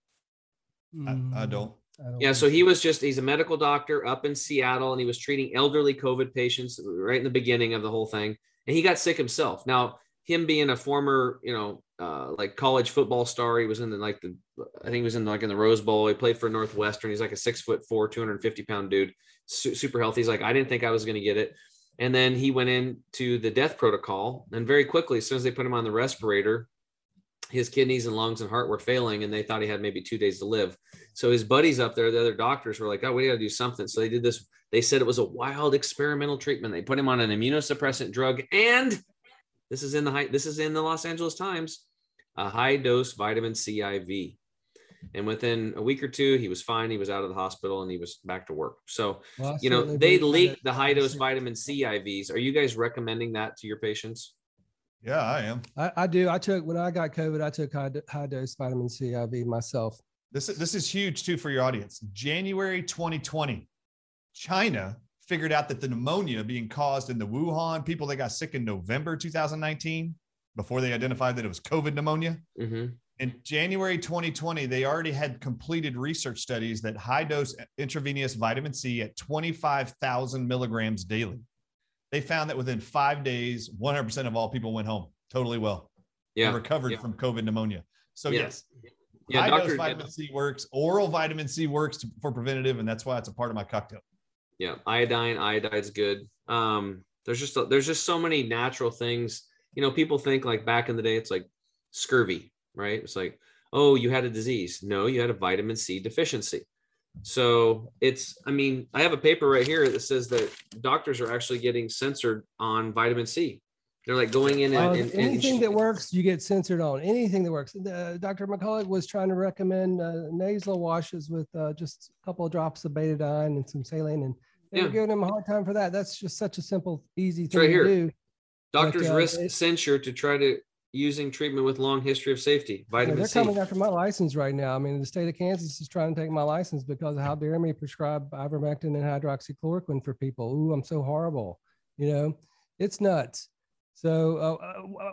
I, I, don't.
I don't. Yeah, so he was just, he's a medical doctor up in Seattle and he was treating elderly COVID patients right in the beginning of the whole thing. And he got sick himself. Now, him being a former, you know, uh, like college football star, he was in the like the, I think he was in like in the Rose Bowl. He played for Northwestern. He's like a six foot four, 250 pound dude, su- super healthy. He's like, I didn't think I was going to get it. And then he went into the death protocol. And very quickly, as soon as they put him on the respirator, his kidneys and lungs and heart were failing, and they thought he had maybe two days to live. So his buddies up there, the other doctors, were like, "Oh, we got to do something." So they did this. They said it was a wild experimental treatment. They put him on an immunosuppressant drug, and this is in the high, this is in the Los Angeles Times, a high dose vitamin C IV. And within a week or two, he was fine. He was out of the hospital and he was back to work. So,
Well,
you know, they
believe
leak the high dose vitamin C IVs. Are you guys recommending that to your patients?
Yeah, I am.
I, I do. I took when I got COVID. I took high, high dose vitamin C IV myself.
This is this is huge too for your audience. January 2020, China figured out that the pneumonia being caused in the Wuhan people that got sick in November 2019, before they identified that it was COVID pneumonia.
hmm
In January 2020, they already had completed research studies that high dose intravenous vitamin C at 25,000 milligrams daily. They found that within five days, 100% of all people went home totally well
Yeah.
and recovered
yeah.
from COVID pneumonia. So,
Yeah.
yes,
Yeah.
high
Doctor,
dose vitamin C works. Oral vitamin C works to, for preventative, and that's why it's a part of my cocktail.
yeah iodine iodine's good um there's just there's just so many natural things you know people think like back in the day it's like scurvy right it's like oh you had a disease no you had a vitamin c deficiency so it's i mean i have a paper right here that says that doctors are actually getting censored on vitamin c they're like going in
Uh,
and, and, and
anything that works, you get censored on. Anything that works. Uh, Dr. McCullough was trying to recommend uh, nasal washes with uh, just a couple of drops of betadine and some saline, and they were
Yeah.
giving him a hard time for that. That's just such a simple, easy thing
right
to
here.
do.
doctors
but, uh,
risk
it-
censure to try to using treatment with long history of safety
Yeah,
vitamin
they're
c
coming after my license right now. I mean, the state of Kansas is trying to take my license because of how dare me prescribe ivermectin and hydroxychloroquine for people. Ooh, I'm so horrible. You know, it's nuts. So uh, uh, uh,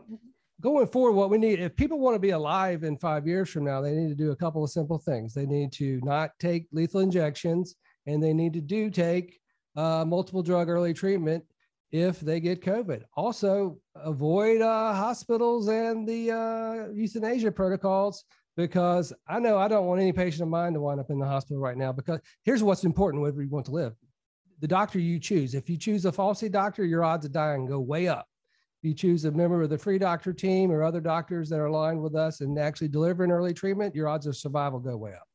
going forward, what we need, if people want to be alive in five years from now, they need to do a couple of simple things. They need to not take lethal injections, and they need to do take uh, multiple drug early treatment if they get COVID. Also, avoid uh, hospitals and the uh, euthanasia protocols because I know I don't want any patient of mine to wind up in the hospital right now. Because here's what's important whether you want to live the doctor you choose. If you choose a falsy doctor, your odds of dying go way up. If you choose a member of the free doctor team or other doctors that are aligned with us and actually deliver an early treatment, your odds of survival go way up.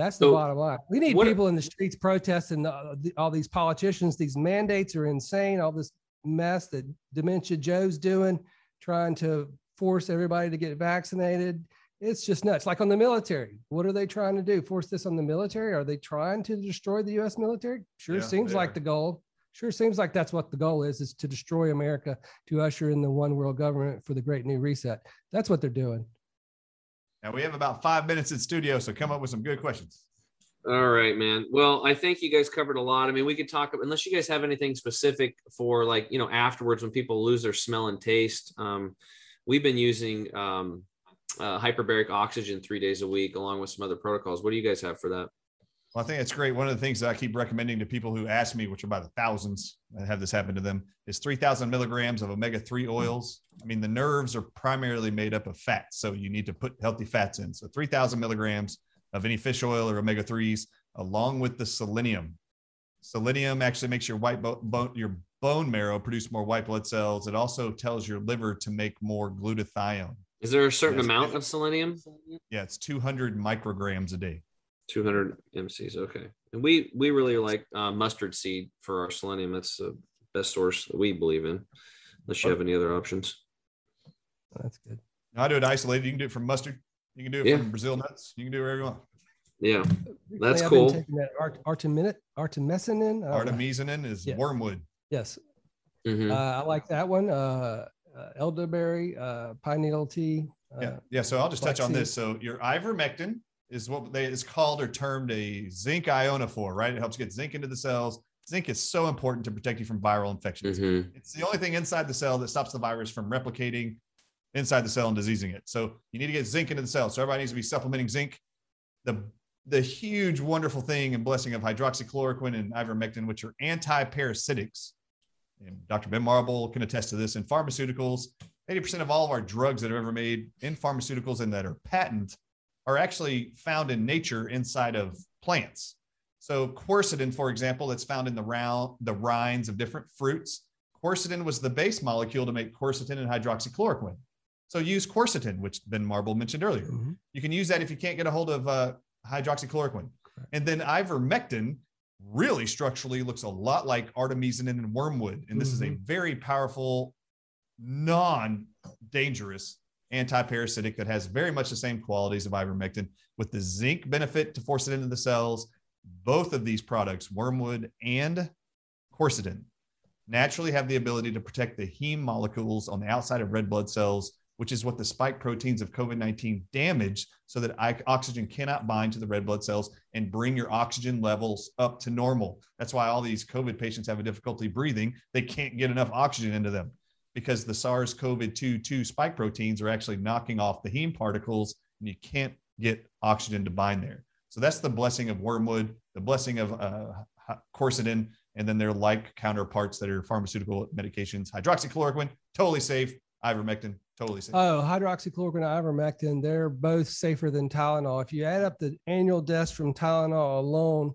That's the
So,
bottom line. We need
what-
people in the streets protesting uh, the, all these politicians. These mandates are insane. All this mess that Dementia Joe's doing, trying to force everybody to get vaccinated. It's just nuts. Like on the military, what are they trying to do? Force this on the military? Are they trying to destroy the U.S. military? Sure
Yeah,
seems like
are.
the goal. Sure seems like that's what the goal is: is to destroy America to usher in the one world government for the great new reset. That's what they're doing.
Now we have about five minutes in studio, so come up with some good questions.
All right, man. Well, I think you guys covered a lot. I mean, we could talk unless you guys have anything specific for like, you know, afterwards when people lose their smell and taste. Um, we've been using um, uh, hyperbaric oxygen three days a week, along with some other protocols. What do you guys have for that?
Well, I think that's great. One of the things that I keep recommending to people who ask me, which are by the thousands that have this happen to them, is 3,000 milligrams of omega 3 mm-hmm. oils. I mean, the nerves are primarily made up of fat. So you need to put healthy fats in. So 3,000 milligrams of any fish oil or omega 3s, along with the selenium. Selenium actually makes your white bo- bone, your bone marrow produce more white blood cells. It also tells your liver to make more glutathione.
Is there a certain
Yes.
amount of selenium?
Yeah, it's 200 micrograms a day.
200 MCs. Okay. And we we really like uh, mustard seed for our selenium. That's the best source that we believe in. Unless you have any other options.
That's good.
Now, I do it isolated. You can do it from mustard. You can do it
Yeah.
from Brazil nuts. You can do it wherever you want.
Yeah. That's
I've
cool.
taking that art, artemin- artemisinin. I.
Artemisinin is
Yeah.
wormwood.
Yes,
Mhm.
uh, I like that one. Uh, uh, elderberry, uh, pine needle tea. Uh,
Yeah. Yeah. So I'll just touch on
flaxseed.
this. So your ivermectin is what they is called or termed a zinc ionophore, right? It helps get zinc into the cells. Zinc is so important to protect you from viral infections.
Mhm.
It's the only thing inside the cell that stops the virus from replicating inside the cell and diseasing it. So you need to get zinc into the cell. So everybody needs to be supplementing zinc. The the huge, wonderful thing and blessing of hydroxychloroquine and ivermectin, which are anti-parasitics. And Dr. Ben Marble can attest to this in pharmaceuticals. 80% of all of our drugs that are ever made in pharmaceuticals and that are patent are actually found in nature inside of plants. So quercetin, for example, that's found in the round the rinds of different fruits. Quercetin was the base molecule to make quercetin and hydroxychloroquine. So use quercetin, which Ben Marble mentioned earlier.
Mhm.
You can use that if you can't get a hold of uh, hydroxychloroquine. And then ivermectin really structurally looks a lot like artemisinin and wormwood. And this is a
Mhm.
very powerful, non dangerous anti-parasitic that has very much the same qualities of ivermectin with the zinc benefit to force it into the cells. Both of these products, wormwood and quercetin, naturally have the ability to protect the heme molecules on the outside of red blood cells, which is what the spike proteins of COVID 19 damage so that oxygen cannot bind to the red blood cells and bring your oxygen levels up to normal. That's why all these COVID patients have a difficulty breathing. They can't get enough oxygen into them because the SARS CoV 2 2 spike proteins are actually knocking off the heme particles and you can't get oxygen to bind there. So that's the blessing of wormwood, the blessing of uh, quercetin, and then their like counterparts that are pharmaceutical medications. Hydroxychloroquine, totally safe. Ivermectin, totally safe.
Oh, hydroxychloroquine, ivermectin, they're both safer than Tylenol. If you add up the annual deaths from Tylenol alone,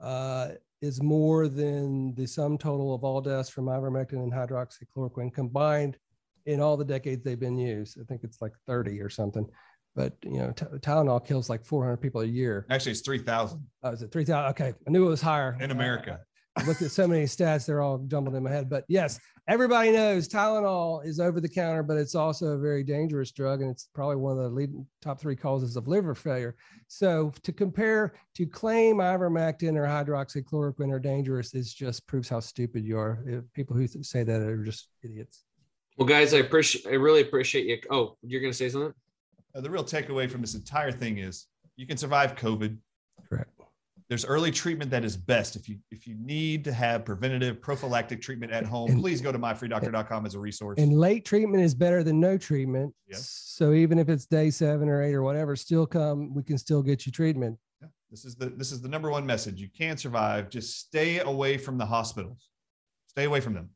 uh, is more than the sum total of all deaths from ivermectin and hydroxychloroquine combined in all the decades they've been used. I think it's like 30 or something. But you know, Ty- Tylenol kills like 400 people a year.
Actually, it's 3,000
Oh, is it 3,000? Okay, I knew it was higher
in America.
I looked at so many stats, they're all jumbled in my head. But yes, everybody knows Tylenol is over the counter, but it's also a very dangerous drug. And it's probably one of the leading top three causes of liver failure. So to compare, to claim ivermectin or hydroxychloroquine are dangerous is just proves how stupid you are. People who say that are just idiots.
Well, guys, I appreciate. I really appreciate you. Oh, you're gonna say something?
Uh, the real takeaway from this entire thing is you can survive COVID. There's early treatment that is best. If you if you need to have preventative prophylactic treatment at home,
And-
please go to myfreedoctor.com as a resource.
And late treatment is better than no treatment.
Yes.
So even if it's day seven or eight or whatever, still come, we can still get you treatment. Yeah.
This is the this is the number one message. You can survive. Just stay away from the hospitals. Stay away from them.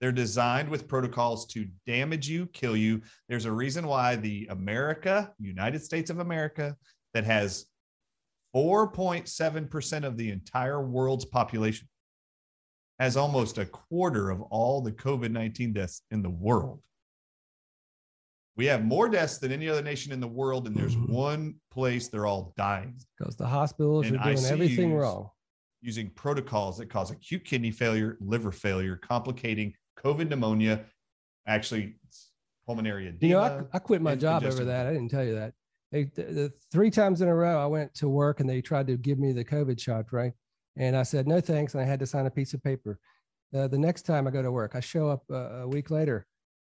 They're designed with protocols to damage you, kill you. There's a reason why the America, United States of America, that has 4.7% of the entire world's population has almost a quarter of all the COVID 19 deaths in the world. We have more deaths than any other nation in the world, and there's
Mhm.
one place they're all dying
Because the hospitals
And
are doing everything wrong.
using protocols that cause acute kidney failure, liver failure, complicating COVID pneumonia, actually pulmonary edema.
You know, I, I quit my job over that. I didn't tell you that. They, the, the three times in a row, I went to work and they tried to give me the COVID shot, right? And I said, no, thanks. And I had to sign a piece of paper. Uh, the next time I go to work, I show up uh, a week later.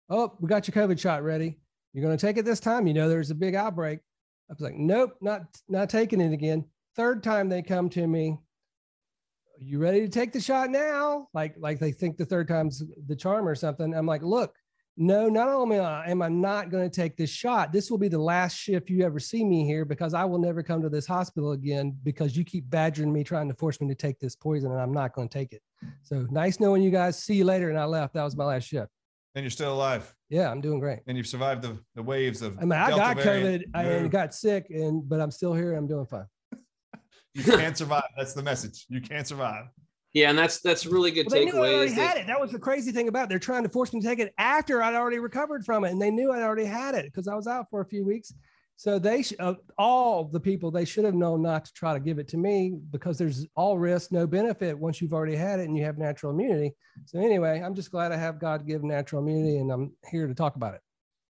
Oh, we got your COVID shot ready. You're going to take it this time. You know, there's a big outbreak. I was like, nope, not, not taking it again. Third time they come to me, you ready to take the shot now? Like, like they think the third time's the charm or something. I'm like, look, no, not only am I not going to take this shot, this will be the last shift you ever see me here because I will never come to this hospital again because you keep badgering me, trying to force me to take this poison, and I'm not going to take it. So nice knowing you guys. See you later. And I left. That was my last shift.
And you're still alive,
Yeah, I'm doing great.
and you've survived the, the waves of.
I mean, I
Delta
got. COVID I, got sick, and but I'm still here. I'm doing fine.
You can't survive. That's the message. You can't survive.
Yeah, and that's that's really good
Well, they knew I already
is that-
had it. That was the crazy thing about it. They're trying to force me to take it after I'd already recovered from it, and they knew I'd already had it because I was out for a few weeks. So they, sh- uh, all the people, they should have known not to try to give it to me because there's all risk, no benefit once you've already had it and you have natural immunity. So anyway, I'm just glad I have God-given natural immunity, and I'm here to talk about it.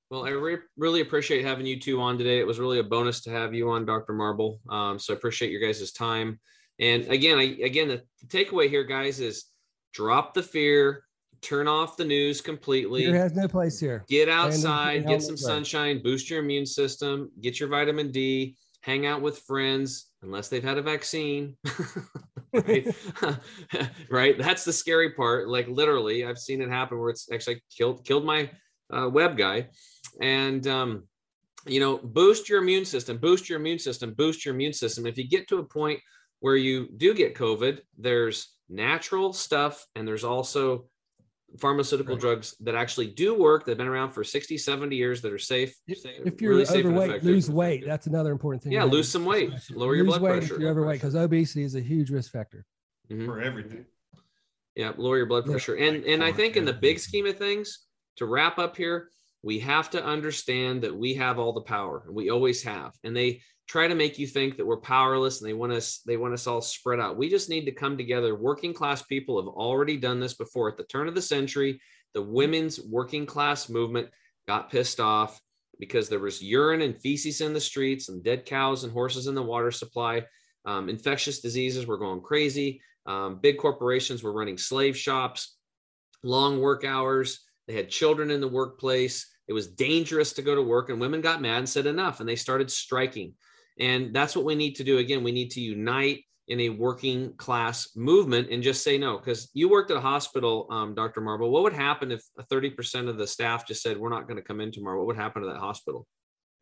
Well, I re- really appreciate having you two on today. It was really a bonus to have you on, Dr. Marble. Um, so I appreciate your guys' time. And again, I again the, the takeaway here, guys, is drop the fear, turn off the news completely.
Fear has no place here.
get outside, get some sunshine, boost your immune system, get your vitamin D, hang out with friends, unless they've had a vaccine. right? right? That's the scary part. Like literally, I've seen it happen where it's actually killed killed my uh, web guy. And um, you know, boost your immune system, boost your immune system, boost your immune system. If you get to a point where you do get COVID, there's natural stuff and there's also pharmaceutical
Right.
drugs that actually do work. They've been around for 60, 70 years that are safe.
If,
safe-
if you're
really safe
overweight,
effective.
lose weight. That's another important thing.
Yeah, lose some weight,
discussion.
lower your blood
weight
pressure.
If you're overweight, because obesity is a huge risk factor.
Mhm.
for everything.
Yeah, lower your blood
Yeah.
pressure. And and I think in the big scheme of things, to wrap up here, we have to understand that we have all the power. and We always have. And they try to make you think that we're powerless and they want us they want us all spread out. We just need to come together. Working class people have already done this before. At the turn of the century, the women's working class movement got pissed off because there was urine and feces in the streets and dead cows and horses in the water supply. Um, infectious diseases were going crazy. Um, big corporations were running slave shops, long work hours. They had children in the workplace. It was dangerous to go to work, and women got mad and said enough, and they started striking. And that's what we need to do. Again, we need to unite in a working class movement and just say no. Because you worked at a hospital, um, Dr. Marble. What would happen if 30% of the staff just said, We're not going to come in tomorrow? What would happen to that hospital?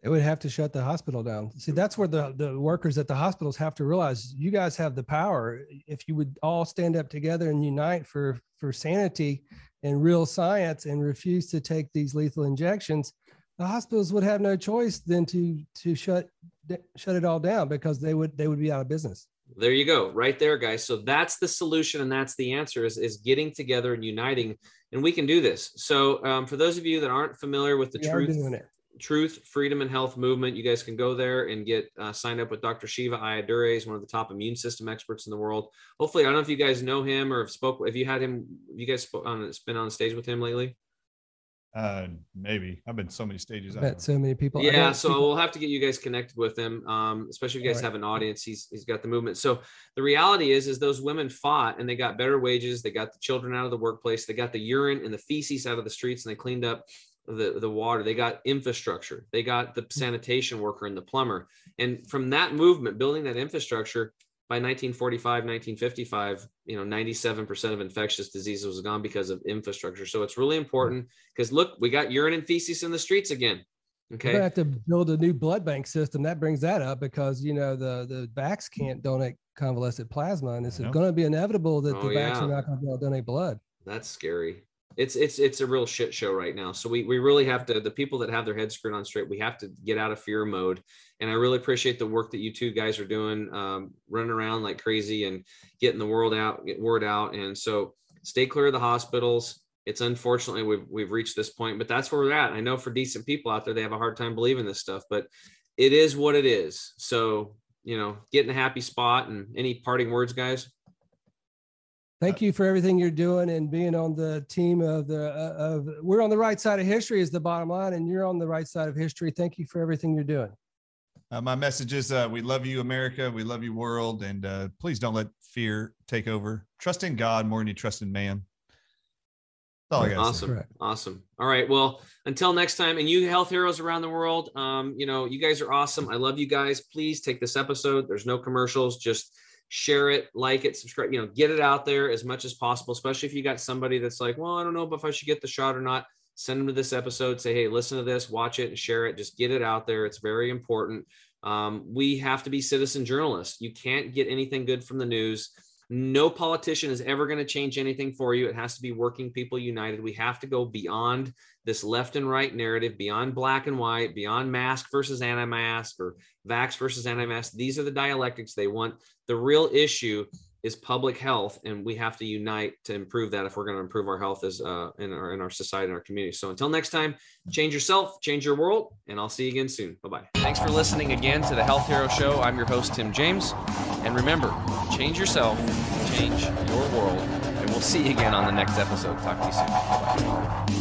It would have to shut the hospital down. See, that's where the, the workers at the hospitals have to realize you guys have the power. If you would all stand up together and unite for, for sanity and real science and refuse to take these lethal injections, the hospitals would have no choice than to, to shut, shut it all down because they would, they would be out of business.
there you go right there guys so that's the solution and that's the answer is, is getting together and uniting and we can do this so um, for those of you that aren't familiar with the
We
truth. Truth freedom and health movement. You guys can go there and get uh, signed up with dr shiva Ayyadurai. He's one of the top immune system experts in the world. Hopefully i don't know if you guys know him or have spoke if you had him you guys spoke on been on stage with him lately?
Uh, maybe. I've been so many stages.
I
I don't
so many people.
Yeah so
see-
we'll have to get you guys connected with him um, especially if you guys
Alright.
have an audience he's he's got the movement. So the reality is is those women fought and they got better wages. They got the children out of the workplace. They got the urine and the feces out of the streets and they cleaned up the the water they got infrastructure they got the mm. sanitation worker and the plumber and from that movement building that infrastructure by 1945 1955 you know 97% of infectious diseases was gone because of infrastructure so it's really important because look we got urine and feces in the streets again okay
gonna have to build a new blood bank system. That brings that up because you know the the vax can't donate convalescent plasma, and it's
I know.
going to be inevitable that
Oh,
the backs
yeah.
are not going to be able to donate blood.
That's scary. It's it's it's a real shit show right now. So we we really have to the people that have their heads screwed on straight. We have to get out of fear mode. And I really appreciate the work that you two guys are doing, um, running around like crazy and getting the world out, get word out. And so stay clear of the hospitals. It's unfortunately we've we've reached this point, but that's where we're at. I know for decent people out there, they have a hard time believing this stuff, but it is what it is. So you know, get in a happy spot. And any parting words, guys?
Thank you for everything you're doing and being on the team of the uh, of. We're on the right side of history is the bottom line, and you're on the right side of history. Thank you for everything you're doing.
Uh, my message is uh, we love you, America. We love you, world. And uh, please don't let fear take over. Trust in God more than you trust in man. That's all I got.
Awesome.
Correct.
Awesome. All right. Well, until next time, and you health heroes around the world, um, you know, you guys are awesome. I love you guys. Please take this episode. There's no commercials. Just share it, like it, subscribe, you know, get it out there as much as possible, especially if you got somebody that's like, well, I don't know if I should get the shot or not. Send them to this episode. Say, hey, listen to this, watch it, and share it. Just get it out there. It's very important. Um, we have to be citizen journalists. You can't get anything good from the news. No politician is ever going to change anything for you. It has to be working people united. We have to go beyond this left and right narrative, beyond black and white, beyond mask versus anti mask or vax versus anti mask. These are the dialectics they want. The real issue is public health, and we have to unite to improve that if we're going to improve our health as uh, in our in our society and our community. So until next time, change yourself, change your world, and I'll see you again soon. Bye bye. Thanks for listening again to the Health Hero Show. I'm your host Tim James, and remember, change yourself, change your world, and we'll see you again on the next episode. Talk to you soon. Bye-bye.